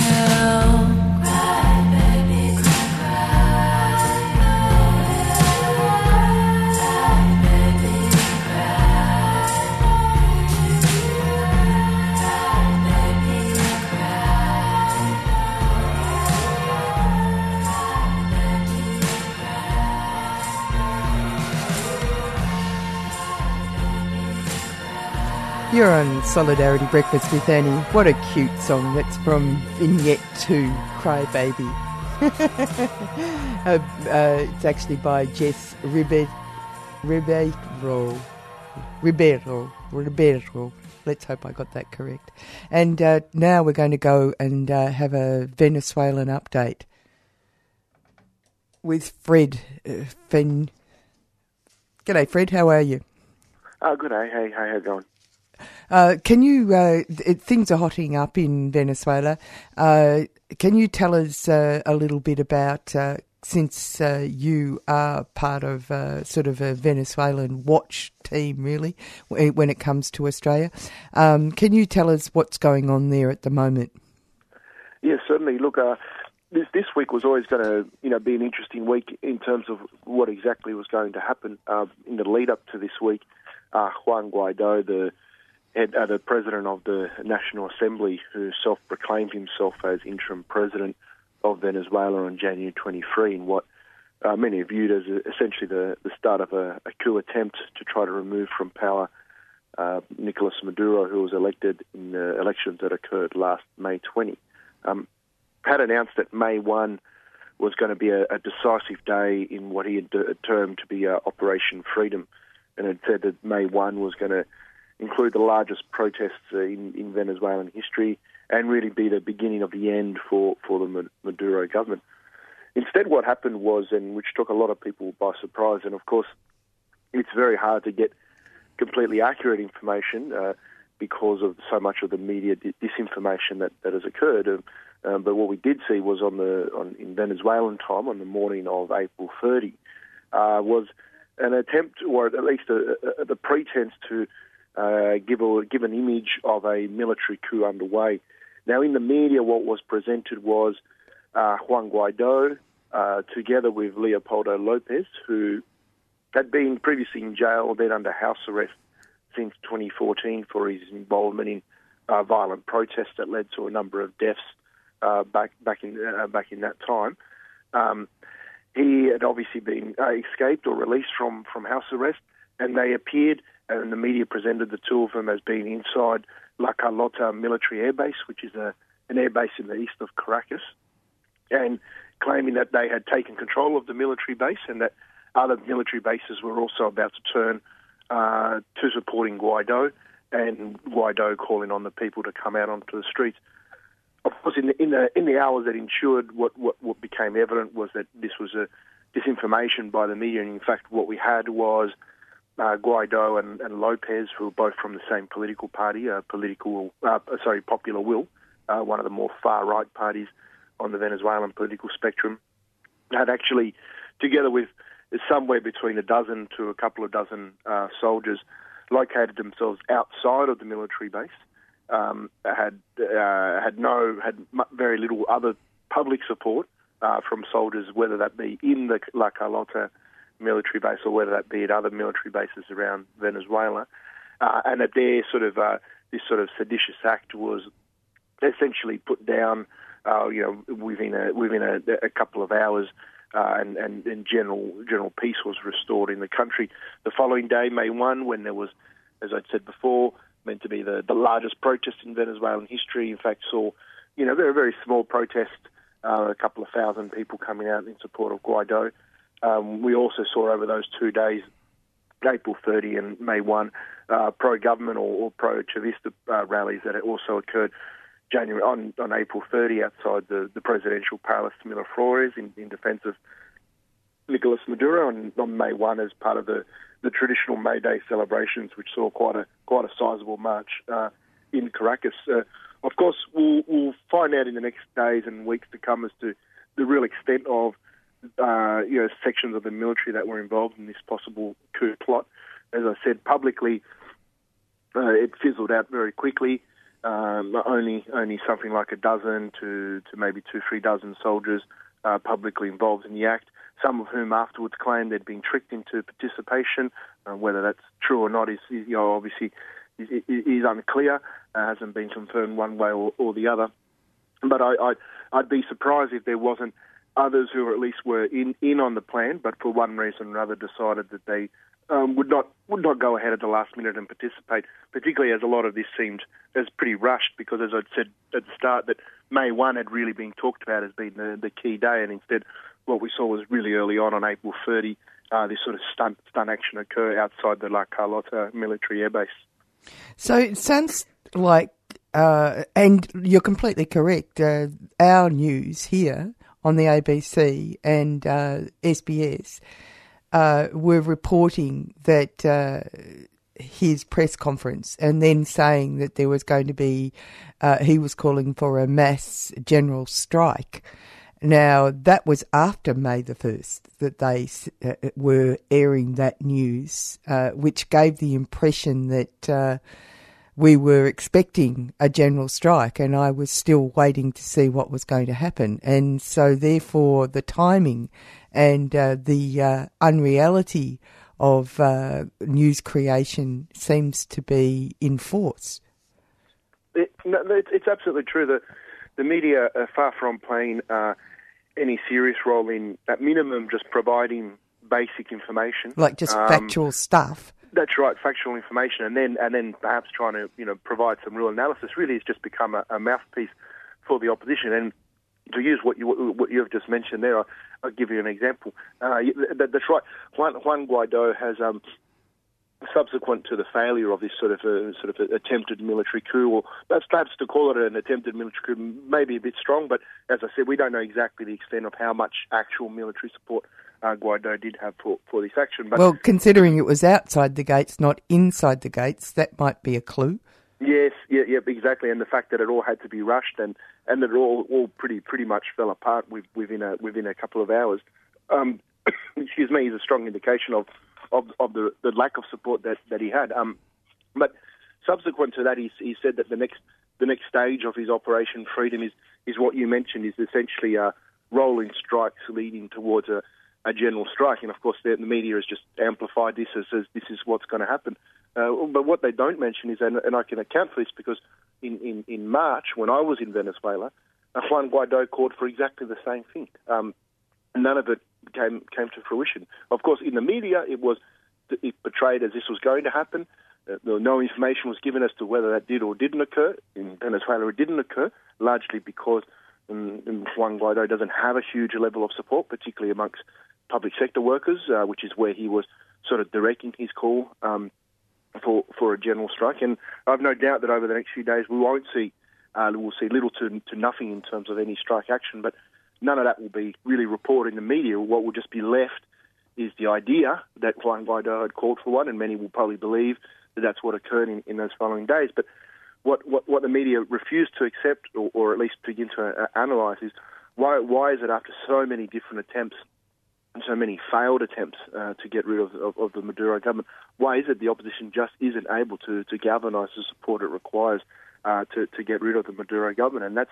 You're on Solidarity Breakfast with Annie. What a cute song. That's from Vignette 2, Cry Baby. uh, uh, it's actually by Jess Ribe- Ribeiro. Ribeiro. Ribeiro. Let's hope I got that correct. And uh, now we're going to go and uh, have a Venezuelan update with Fred. Uh, Fen- G'day, Fred. How are you? Oh, good. Hey, hey, how you going? Uh, can you? Uh, th- things are hotting up in Venezuela. Uh, can you tell us uh, a little bit about? Uh, since you are part of sort of a Venezuelan watch team, really, when it comes to Australia, um, can you tell us what's going on there at the moment? Yeah, certainly. Look, this this week was always going to, you know, be an interesting week in terms of what exactly was going to happen uh, in the lead up to this week. Uh, Juan Guaido, the head, uh, the president of the National Assembly, who self-proclaimed himself as interim president of Venezuela on January 23, in what uh, many viewed as essentially the, the start of a, a coup attempt to try to remove from power uh, Nicolas Maduro, who was elected in the elections that occurred last May 20. Um, had announced that May 1 was going to be a, a decisive day in what he had termed to be uh, Operation Freedom, and had said that May 1 was going to include the largest protests in, in Venezuelan history and really be the beginning of the end for, for the Maduro government. Instead, what happened was, and which took a lot of people by surprise, and of course, it's very hard to get completely accurate information uh, because of so much of the media disinformation that, that has occurred. Um, um, but what we did see was on the on, in Venezuelan time on the morning of April 30 uh, was an attempt, or at least a, a, the pretense to uh, give a give an image of a military coup underway. Now, in the media, what was presented was uh, Juan Guaido, uh, together with Leopoldo Lopez, who had been previously in jail, then under house arrest since 2014 for his involvement in uh, violent protests that led to a number of deaths uh, back back in uh, back in that time. Um, he had obviously been escaped or released from, from house arrest, and they appeared, and the media presented the two of them as being inside La Carlota military airbase, which is a, an airbase in the east of Caracas, and claiming that they had taken control of the military base and that other military bases were also about to turn uh, to supporting Guaido, and Guaido calling on the people to come out onto the streets of course, in the, in the in the hours that ensued, what, what what became evident was that this was a disinformation by the media. And in fact, what we had was uh, Guaido and, and Lopez, who are both from the same political party, uh, political uh, sorry, Popular Will, uh, one of the more far right parties on the Venezuelan political spectrum, had actually, together with somewhere between a dozen to a couple of dozen uh, soldiers, located themselves outside of the military base. Um, had uh, had no had very little other public support from soldiers, whether that be in the La Carlota military base or whether that be at other military bases around Venezuela, uh, and that their sort of uh, this sort of seditious act was essentially put down, uh, you know, within a within a, a couple of hours. Uh, and, and, and general general peace was restored in the country. The following day, May 1, when there was, as I said before, meant to be the, the largest protest in Venezuelan history. In fact, saw you know very very small protest, uh, a couple of thousand people coming out in support of Guaido. Um, we also saw over those two days, April 30 and May 1, uh, pro-government or, or pro-Chavista uh, rallies that also occurred January on, on April 30 outside the, the presidential palace, Miraflores, in, in defence of Nicolas Maduro on, on May 1 as part of the, the traditional May Day celebrations, which saw quite a quite a sizable march uh, in Caracas. Uh, of course, we'll, we'll find out in the next days and weeks to come as to the real extent of uh, you know sections of the military that were involved in this possible coup plot. As I said publicly, uh, it fizzled out very quickly. Um, only only something like a dozen to, to maybe two, three dozen soldiers uh, publicly involved in the act. Some of whom afterwards claimed they'd been tricked into participation. Uh, whether that's true or not is, is you know, obviously is, is unclear. Uh, hasn't been confirmed one way or, or the other. But I, I, I'd be surprised if there wasn't others who at least were in, in on the plan, but for one reason or another decided that they um, would not would not go ahead at the last minute and participate. Particularly as a lot of this seemed as pretty rushed, because as I'd said at the start, that May one had really been talked about as being the, the key day, and instead what we saw was really early on on April 30, uh, this sort of stunt stunt action occur outside the La Carlota military airbase. So it sounds like, uh, and you're completely correct. Uh, our news here on the ABC and uh, SBS uh, were reporting that uh, his press conference and then saying that there was going to be, uh, he was calling for a mass general strike. Now, that was after May the 1st that they uh, were airing that news, uh, which gave the impression that we were expecting a general strike, and I was still waiting to see what was going to happen. And so, therefore, the timing and uh, the uh, unreality of uh, news creation seems to be in force. It, no, it's, it's, absolutely true. that the media are far from playing uh, any serious role in, at minimum, just providing basic information, like just um, factual stuff. That's right, factual information, and then and then perhaps trying to you know provide some real analysis. Really, has just become a, a mouthpiece for the opposition. And to use what you what you have just mentioned there, I'll, I'll give you an example. Uh, that, that's right. Juan, Juan Guaido has um, subsequent to the failure of this sort of a, sort of attempted military coup, or perhaps to call it an attempted military coup maybe a bit strong, but as I said, we don't know exactly the extent of how much actual military support uh, Guaido did have for, for this action. But well, considering it was outside the gates, not inside the gates, that might be a clue. Yes, yeah, yeah, exactly, and the fact that it all had to be rushed and, and that it all all pretty pretty much fell apart within a within a couple of hours. Um, excuse me, is a strong indication of of, of the, the lack of support that, that he had. Um, but subsequent to that, he, he said that the next the next stage of his Operation Freedom is is what you mentioned is essentially uh, rolling strikes leading towards a, a general strike. And of course, the, the media has just amplified this as, as this is what's going to happen. Uh, but what they don't mention is, and, and, I can account for this because in, in, in March, when I was in Venezuela, Juan Guaido called for exactly the same thing. Um, none of it came came to fruition. Of course, in the media, it was it portrayed as this was going to happen. Uh, no information was given as to whether that did or didn't occur. In Venezuela, it didn't occur, largely because um, Juan Guaido doesn't have a huge level of support, particularly amongst public sector workers, uh, which is where he was sort of directing his call um, for for a general strike. And I've no doubt that over the next few days we won't see uh, we'll see little to, to nothing in terms of any strike action. But none of that will be really reported in the media. What will just be left is the idea that Juan Guaido had called for one, and many will probably believe that that's what occurred in, in those following days. But what, what, what the media refused to accept, or, or at least begin to uh, analyse, is why, why is it after so many different attempts so many failed attempts uh, to get rid of, of, of, the Maduro government, why is it the opposition just isn't able to, to galvanise the support it requires uh, to, to get rid of the Maduro government? And that's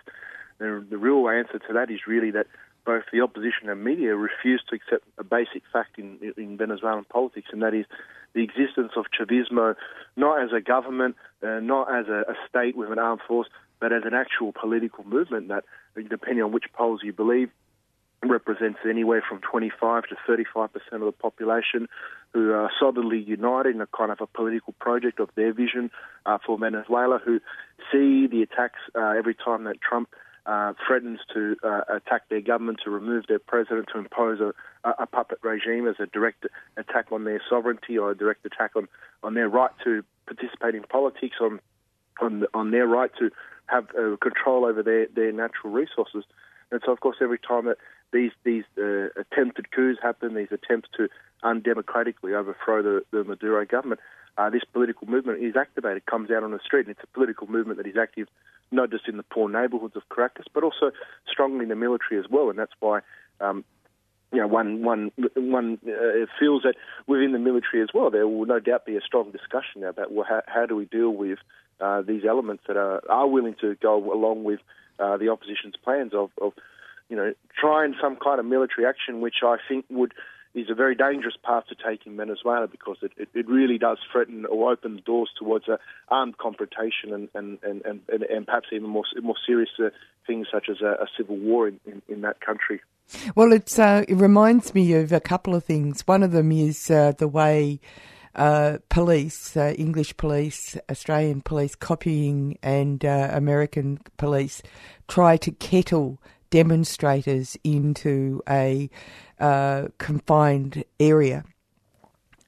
the, the real answer to that is really that both the opposition and media refuse to accept a basic fact in, in Venezuelan politics, and that is the existence of Chavismo, not as a government, uh, not as a, a, state with an armed force, but as an actual political movement that, depending on which polls you believe, represents anywhere from 25 to 35 percent of the population who are solidly united in a kind of a political project of their vision uh, for Venezuela, who see the attacks uh, every time that Trump uh, threatens to uh, attack their government, to remove their president, to impose a, a, puppet regime as a direct attack on their sovereignty or a direct attack on, on their right to participate in politics, on on, on their right to have uh, control over their, their natural resources. And so, of course, every time that these these uh, attempted coups happen, these attempts to undemocratically overthrow the, the Maduro government, uh, this political movement is activated, comes out on the street, and it's a political movement that is active not just in the poor neighbourhoods of Caracas, but also strongly in the military as well, and that's why. Um, you know, one one one uh, feels that within the military as well, there will no doubt be a strong discussion now about well, how, how do we deal with uh, these elements that are are willing to go along with uh, the opposition's plans of, of you know trying some kind of military action, which I think would is a very dangerous path to take in Venezuela because it, it, it really does threaten or open doors towards a armed confrontation and, and, and, and, and perhaps even more more serious uh, things such as a, a civil war in, in, in, that country. Well, it's uh, it reminds me of a couple of things. One of them is uh, the way. Uh, police, uh, English police, Australian police, copying, and uh, American police try to kettle demonstrators into a uh, confined area.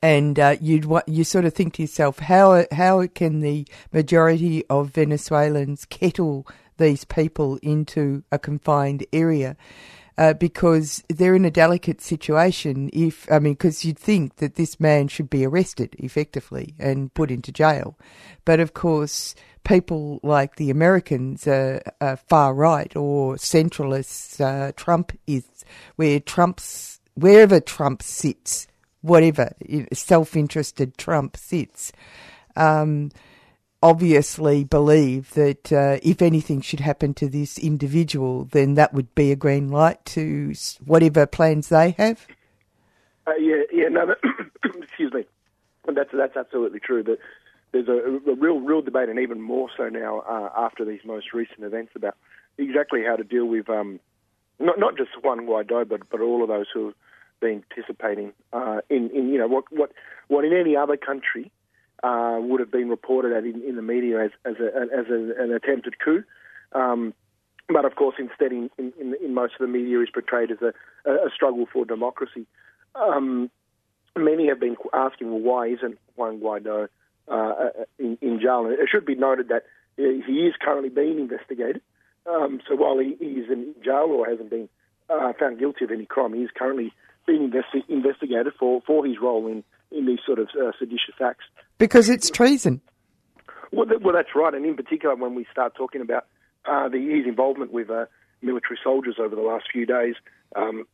And uh, you'd you sort of think to yourself, how how can the majority of Venezuelans kettle these people into a confined area? Uh, because they're in a delicate situation. If I mean, because you'd think that this man should be arrested effectively and put into jail, but of course, people like the Americans are, are far right or centralists. Uh, Trump is where Trump's wherever Trump sits, whatever self-interested Trump sits. Um, obviously believe that uh, if anything should happen to this individual, then that would be a green light to whatever plans they have. Uh, yeah, yeah, no, excuse me. That's that's absolutely true. That there's a, a, real, real debate, and even more so now uh, after these most recent events about exactly how to deal with um, not not just Juan Guaido, but but all of those who have been participating uh, in in you know what what what in any other country uh, would have been reported at in, in the media as as, a, as a, an attempted coup. Um, but of course, instead, in, in, in, most of the media, is portrayed as a, a struggle for democracy. Um, many have been asking, well, why isn't Juan Guaido uh, in, in, jail. And it should be noted that he is currently being investigated. Um, so while he, is in jail or hasn't been uh, found guilty of any crime, he is currently being investi- investigated for, for his role in, in these sort of uh, seditious acts. Because it's treason. Well, th- well, that's right. And in particular, when we start talking about uh, the, his involvement with uh, military soldiers over the last few days, um,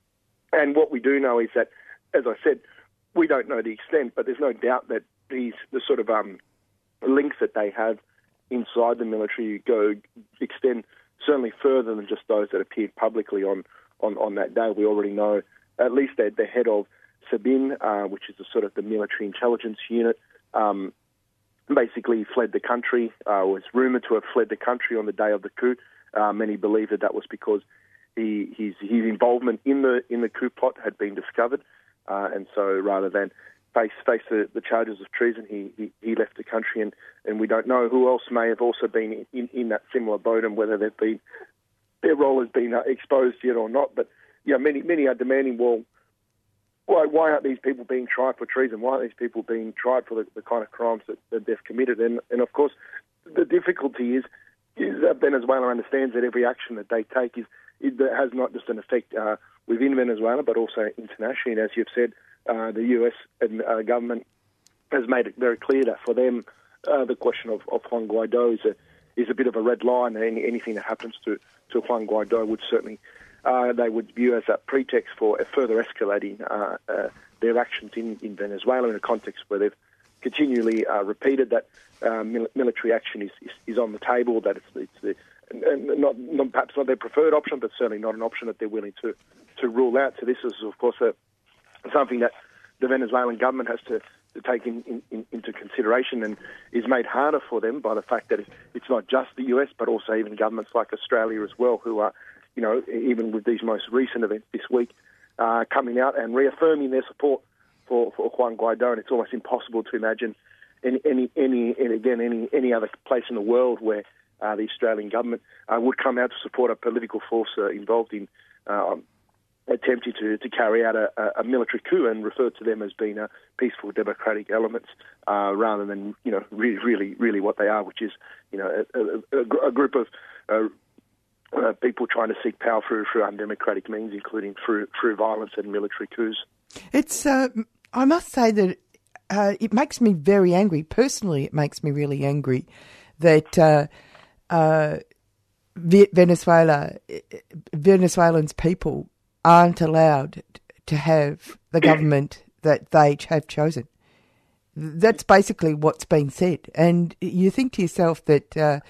and what we do know is that, as I said, we don't know the extent, but there's no doubt that the sort of um, links that they have inside the military go extend certainly further than just those that appeared publicly on, on, on that day. We already know at least the, the head of SEBIN, uh, which is the sort of the military intelligence unit, um, basically fled the country. Uh, was rumoured to have fled the country on the day of the coup. Uh, many believe that that was because he, his his involvement in the in the coup plot had been discovered, uh, and so rather than face face the, the charges of treason. He, he, he left the country, and, and we don't know who else may have also been in, in in that similar boat, and whether they've been their role has been uh, exposed yet or not. But you know, many many are demanding, well, why why aren't these people being tried for treason? Why aren't these people being tried for the, the kind of crimes that, that they've committed? And and of course, the difficulty is is that Venezuela understands that every action that they take is it has not just an effect uh, within Venezuela, but also internationally. And as you've said, uh, the US and, uh, government has made it very clear that for them, uh, the question of, of Juan Guaido is a, is a bit of a red line. And anything that happens to, to Juan Guaido would certainly uh, they would view as a pretext for further escalating uh, their actions in, in Venezuela in a context where they've continually repeated that mil- military action is, is, is, on the table, that it's, it's the, not, not, perhaps not their preferred option, but certainly not an option that they're willing to, to rule out. So this is, of course, a, something that the Venezuelan government has to, to take in, in, into consideration and is made harder for them by the fact that it's not just the US, but also even governments like Australia as well, who are, you know, even with these most recent events this week, uh, coming out and reaffirming their support for, for Juan Guaido. And it's almost impossible to imagine any, any, any and again, any, any other place in the world where uh, the Australian government uh, would come out to support a political force uh, involved in attempting to, to carry out a, a, military coup and refer to them as being a peaceful democratic elements uh, rather than you know really really really what they are, which is you know a, a, a group of uh, uh, people trying to seek power through through undemocratic means, including through through violence and military coups. It's. Uh, I must say that uh, it makes me very angry. Personally, it makes me really angry that uh, uh, Venezuela, Venezuelans people aren't allowed to have the government that they have chosen. That's basically what's been said, and you think to yourself that uh,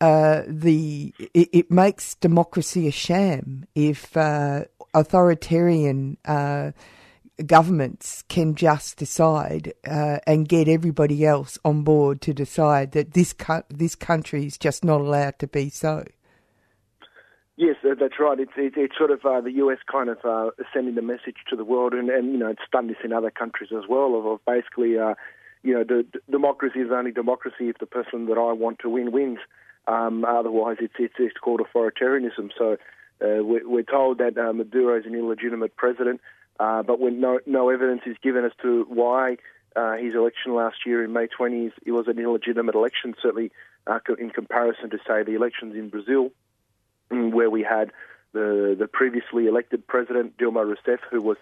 uh, the it, it, makes democracy a sham if uh, authoritarian uh, governments can just decide uh, and get everybody else on board to decide that this co- this country is just not allowed to be so. Yes, that's right. It's it's, sort of uh, the US kind of uh, sending the message to the world, and, and you know it's done this in other countries as well. Of, of basically, uh, you know, the, democracy is only democracy if the person that I want to win wins. Um, otherwise, it's it's it's called authoritarianism. So uh, we're, we're told that uh, Maduro is an illegitimate president. Uh, but when no, no evidence is given as to why his election last year in May 20s it was an illegitimate election, certainly in comparison to, say, the elections in Brazil, where we had the, the previously elected president, Dilma Rousseff, who was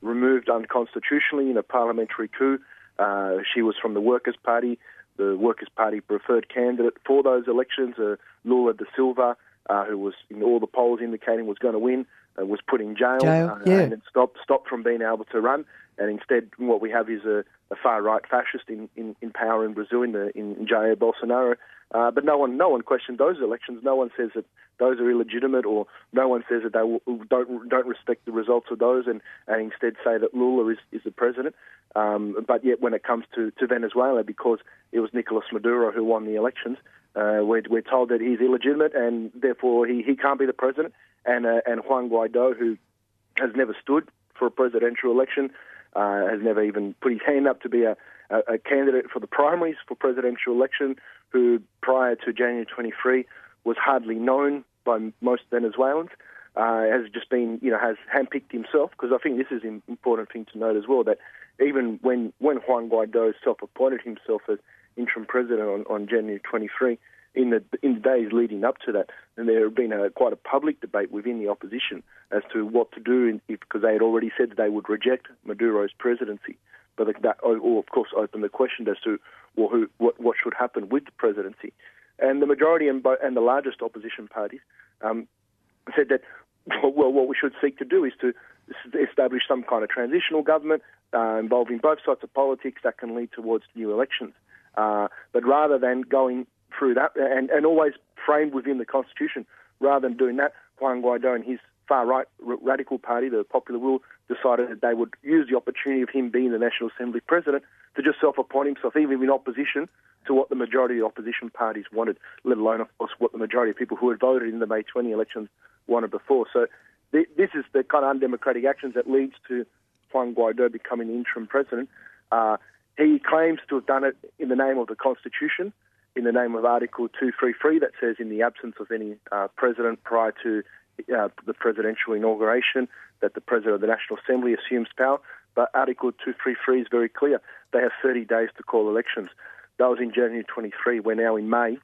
removed unconstitutionally in a parliamentary coup. Uh, she was from the Workers' Party, the Workers' Party preferred candidate for those elections, uh, Lula da Silva, uh, who was in all the polls indicating was going to win uh, was put in jail, jail uh, yeah. and stopped stopped from being able to run. And instead, what we have is a, a far right fascist in, in, in, power in Brazil, in, the, in Jair Bolsonaro. Uh, but no one no one questioned those elections. No one says that those are illegitimate, or no one says that they will, don't don't respect the results of those, and, and instead say that Lula is, is the president. Um, but yet, when it comes to, to Venezuela, because it was Nicolas Maduro who won the elections, uh, we're, we're told that he's illegitimate and therefore he, he can't be the president. And, uh, and Juan Guaido, who has never stood for a presidential election, uh, has never even put his hand up to be a, a, a, candidate for the primaries for presidential election, who prior to January 23 was hardly known by most Venezuelans. Uh, has just been, you know, has handpicked himself because I think this is an important thing to note as well that even when when Juan Guaido self-appointed himself as interim president on, on January 23, in the in the days leading up to that, and there had been a quite a public debate within the opposition as to what to do because they had already said that they would reject Maduro's presidency, but that or of course opened the question as to well, who what what should happen with the presidency, and the majority and, and the largest opposition parties um, said that well what we should seek to do is to establish some kind of transitional government uh, involving both sides of politics that can lead towards new elections. Uh, but rather than going through that and, and always framed within the Constitution, rather than doing that, Juan Guaido and his far right radical party, the Popular Will, decided that they would use the opportunity of him being the National Assembly president to just self appoint himself, even in opposition to what the majority of opposition parties wanted, let alone, of course, what the majority of people who had voted in the May 20 elections wanted before. So th- this is the kind of undemocratic actions that leads to Juan Guaido becoming interim president. Uh, he claims to have done it in the name of the Constitution, in the name of Article 233 that says in the absence of any uh, president prior to uh, the presidential inauguration that the president of the National Assembly assumes power. But Article 233 is very clear. They have 30 days to call elections. That was in January 23. We're now in May.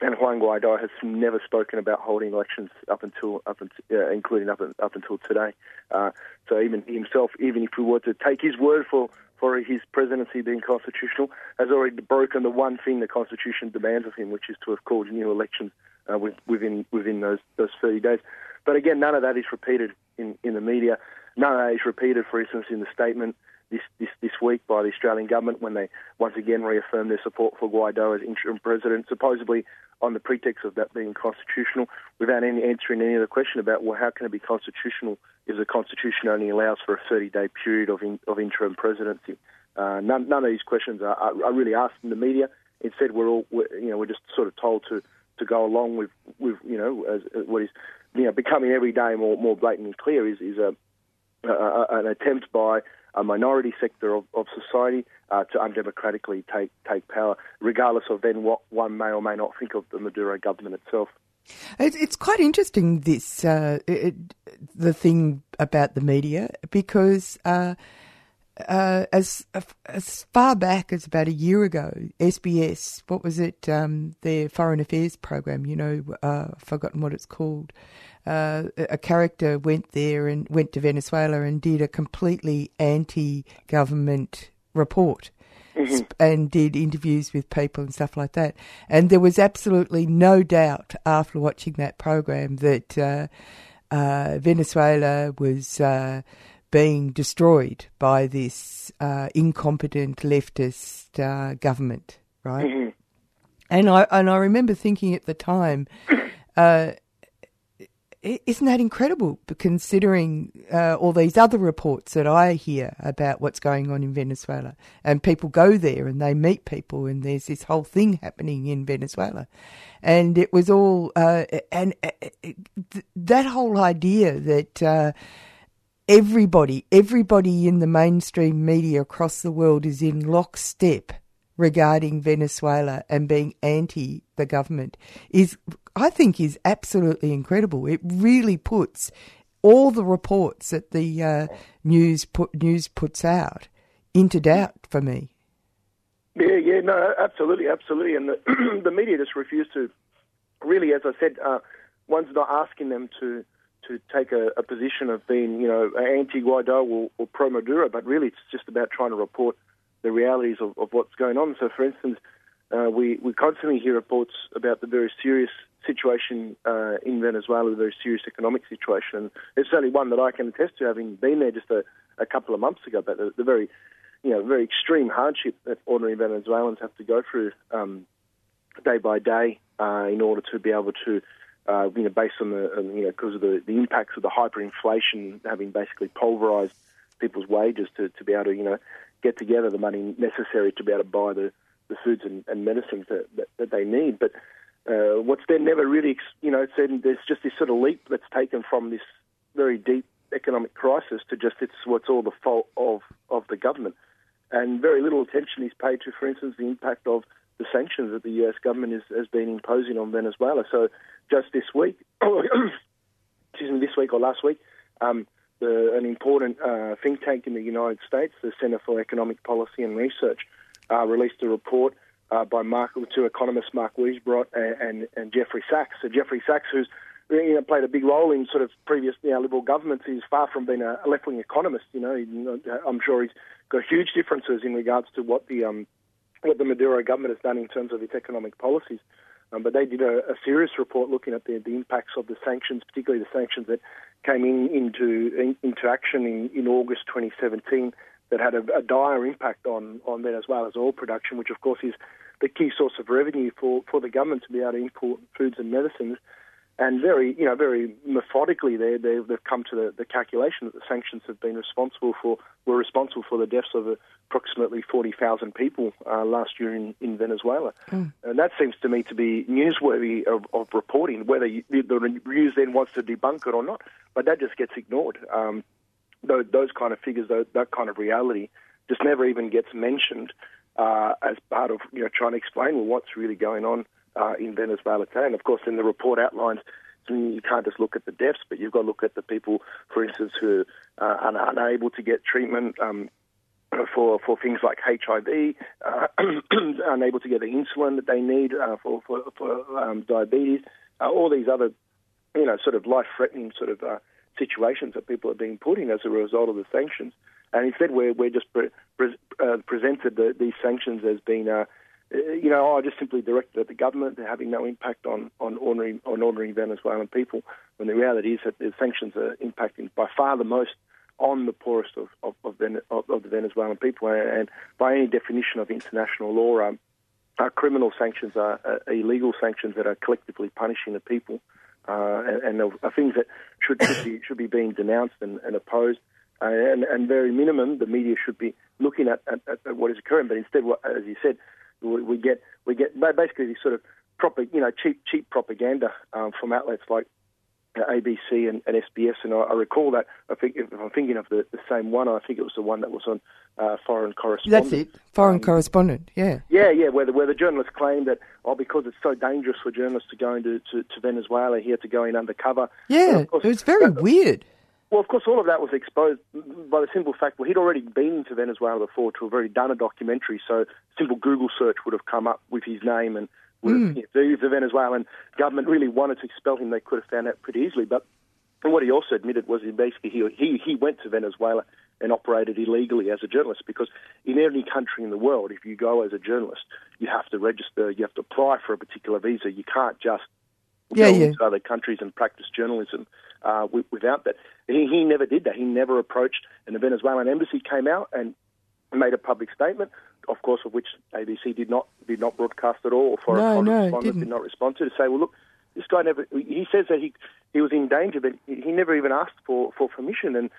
And Juan Guaido has never spoken about holding elections up until, up until uh, including up, up until today. Uh, so even himself, even if we were to take his word for for his presidency being constitutional, has already broken the one thing the Constitution demands of him, which is to have called new elections uh, within within those those 30 days. But again, none of that is repeated in, in the media. None of that is repeated, for instance, in the statement this, this, this week by the Australian government when they once again reaffirmed their support for Guaido as interim president, supposedly on the pretext of that being constitutional, without any answering any other question about well, how can it be constitutional if the constitution only allows for a 30-day period of in, of interim presidency? Uh, none, none of these questions are, are, are, really asked in the media. Instead, we're all we're, you know we're just sort of told to to go along with with you know as, as what is you know becoming every day more more blatantly clear is is a, a an attempt by a minority sector of, of society uh, to undemocratically take take power, regardless of then what one may or may not think of the Maduro government itself. It's quite interesting this uh, it, the thing about the media because uh, uh, as as far back as about a year ago, SBS, what was it? Um, their foreign affairs program. You know, uh, I've forgotten what it's called. Uh, a character went there and went to Venezuela and did a completely anti-government report. Mhm. And did interviews with people and stuff like that. And there was absolutely no doubt after watching that program that uh, uh, Venezuela was uh, being destroyed by this uh, incompetent leftist uh, government, right? Mhm. And I and I remember thinking at the time, uh, isn't that incredible? Considering uh, all these other reports that I hear about what's going on in Venezuela, and people go there and they meet people, and there's this whole thing happening in Venezuela, and it was all uh, and uh, that whole idea that. Everybody, everybody in the mainstream media across the world is in lockstep regarding Venezuela and being anti the government is, I think, is absolutely incredible. It really puts all the reports that the uh, news put news puts out into doubt for me. Yeah, yeah, no, absolutely, absolutely. And the, the media just refuse to really, as I said, uh, one's not asking them to to take a, a position of being, you know, anti-Guaido or, or pro-Maduro, but really it's just about trying to report the realities of, of what's going on. So, for instance, uh, we, we constantly hear reports about the very serious situation uh, in Venezuela, the very serious economic situation. It's certainly one that I can attest to, having been there just a, a couple of months ago, but the, the very, you know, very extreme hardship that ordinary Venezuelans have to go through um, day by day uh, in order to be able to, uh, you know, based on the, um, you know, because of the, the impacts of the hyperinflation having basically pulverized people's wages to, to be able to, you know, get together the money necessary to be able to buy the, the foods and, and medicines that, that, that they need. But uh, what's then never really, you know, said there's just this sort of leap that's taken from this very deep economic crisis to just it's what's all the fault of, of the government. And very little attention is paid to, for instance, the impact of the sanctions that the US government is, has been imposing on Venezuela. So just this week, excuse me, this week or last week, um, the, an important uh, think tank in the United States, the Center for Economic Policy and Research, uh, released a report uh, by Mark, two economists, Mark Weisbrot and, and, and Jeffrey Sachs. So Jeffrey Sachs, who's you know, played a big role in sort of previous you know, liberal governments, is far from being a left-wing economist. You know, I'm sure he's got huge differences in regards to what the um, what the Maduro government has done in terms of its economic policies. Um, but they did a, a serious report looking at the, the impacts of the sanctions, particularly the sanctions that came in into in, into action in, in August 2017 that had a, a dire impact on, on Venezuela's oil production, which of course is the key source of revenue for, for the government to be able to import foods and medicines. And very, you know, very methodically, they, they, they've come to the, the calculation that the sanctions have been responsible for, were responsible for the deaths of approximately 40,000 people uh, last year in, in Venezuela. And that seems to me to be newsworthy of, of reporting, whether you, the, the news then wants to debunk it or not. But that just gets ignored. Um, those, those kind of figures, those, that kind of reality, just never even gets mentioned uh, as part of you know trying to explain well what's really going on uh, in Venezuela today. And of course, then the report outlines you can't just look at the deaths, but you've got to look at the people, for instance, who uh, are unable to get treatment. Um, for for things like HIV, uh, unable to get the insulin that they need uh, for for, for um, diabetes, uh, all these other, you know, sort of life-threatening sort of uh, situations that people are being put in as a result of the sanctions. And instead, we're we're just pre- pre- uh, presented the, these sanctions as being, you know, I just simply directed at the government. They're having no impact on on ordinary on ordinary Venezuelan people. When the reality is that the sanctions are impacting by far the most on the poorest of of, of, of, the Venezuelan people. And, by any definition of international law, um, uh, criminal sanctions are uh, illegal sanctions that are collectively punishing the people, uh, and, and are, are things that should should be should be being denounced and, and opposed. Uh, and, and very minimum, the media should be looking at, at, at what is occurring. But instead, as you said, we, we get we get basically this sort of proper, you know, cheap cheap propaganda um, from outlets like uh, ABC and, and SBS. And I, I recall that I think if I'm thinking of the, the same one, I think it was the one that was on uh, Foreign Correspondent. That's it. Foreign correspondent. Yeah. Yeah, yeah, where the, where the journalists claimed that, oh, because it's so dangerous for journalists to go into to, to Venezuela, he had to go in undercover. Yeah. of course, It was very weird. Well, of course, all of that was exposed by the simple fact, well, he'd already been to Venezuela before to have already done a documentary, so simple Google search would have come up with his name and would have, Mm. you know, if the Venezuelan government really wanted to expel him, they could have found out pretty easily. But what he also admitted was he basically he, he, he went to Venezuela and operated illegally as a journalist because in any country in the world, if you go as a journalist, you have to register, you have to apply for a particular visa. You can't just Yeah, go yeah. into other countries and practice journalism uh, without that. He, he never did that. He never approached, and the Venezuelan embassy came out and made a public statement, of course, of which ABC did not did not broadcast at all, or foreign No, no, it correspondent didn't. did not respond to, to say, well, look, this guy never. He says that he he was in danger, but he he never even asked for for permission, and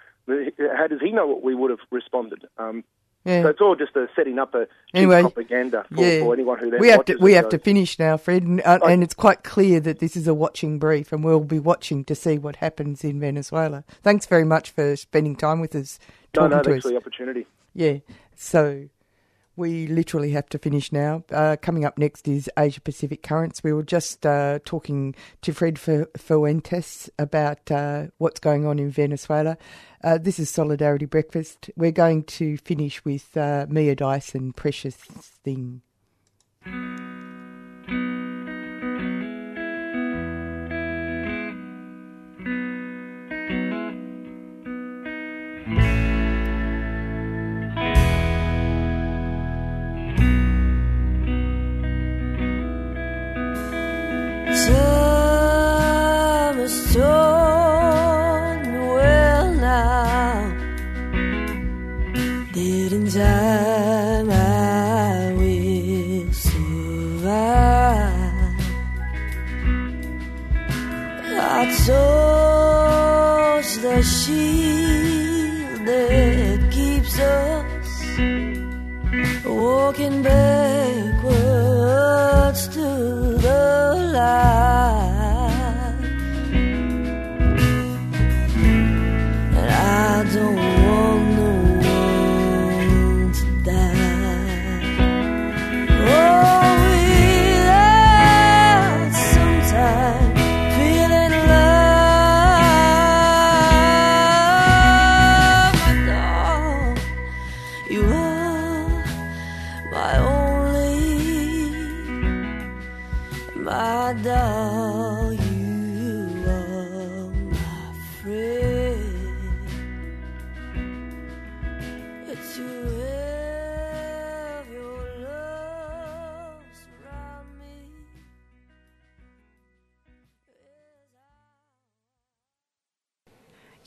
how does he know what we would have responded? Um, Yeah. So it's all just a setting up a Anyway, propaganda for, yeah, for anyone who then we have to we have to finish now, Fred, and, uh, and it's quite clear that this is a watching brief, and we'll be watching to see what happens in Venezuela. Thanks very much for spending time with us, No, talking no, to thanks us. for the opportunity. Yeah, so we literally have to finish now. Uh, coming up next is Asia Pacific Currents. We were just uh, talking to Fred Fu- Fuentes about uh, what's going on in Venezuela. Uh, this is Solidarity Breakfast. We're going to finish with uh, Mia Dyson, Precious Thing.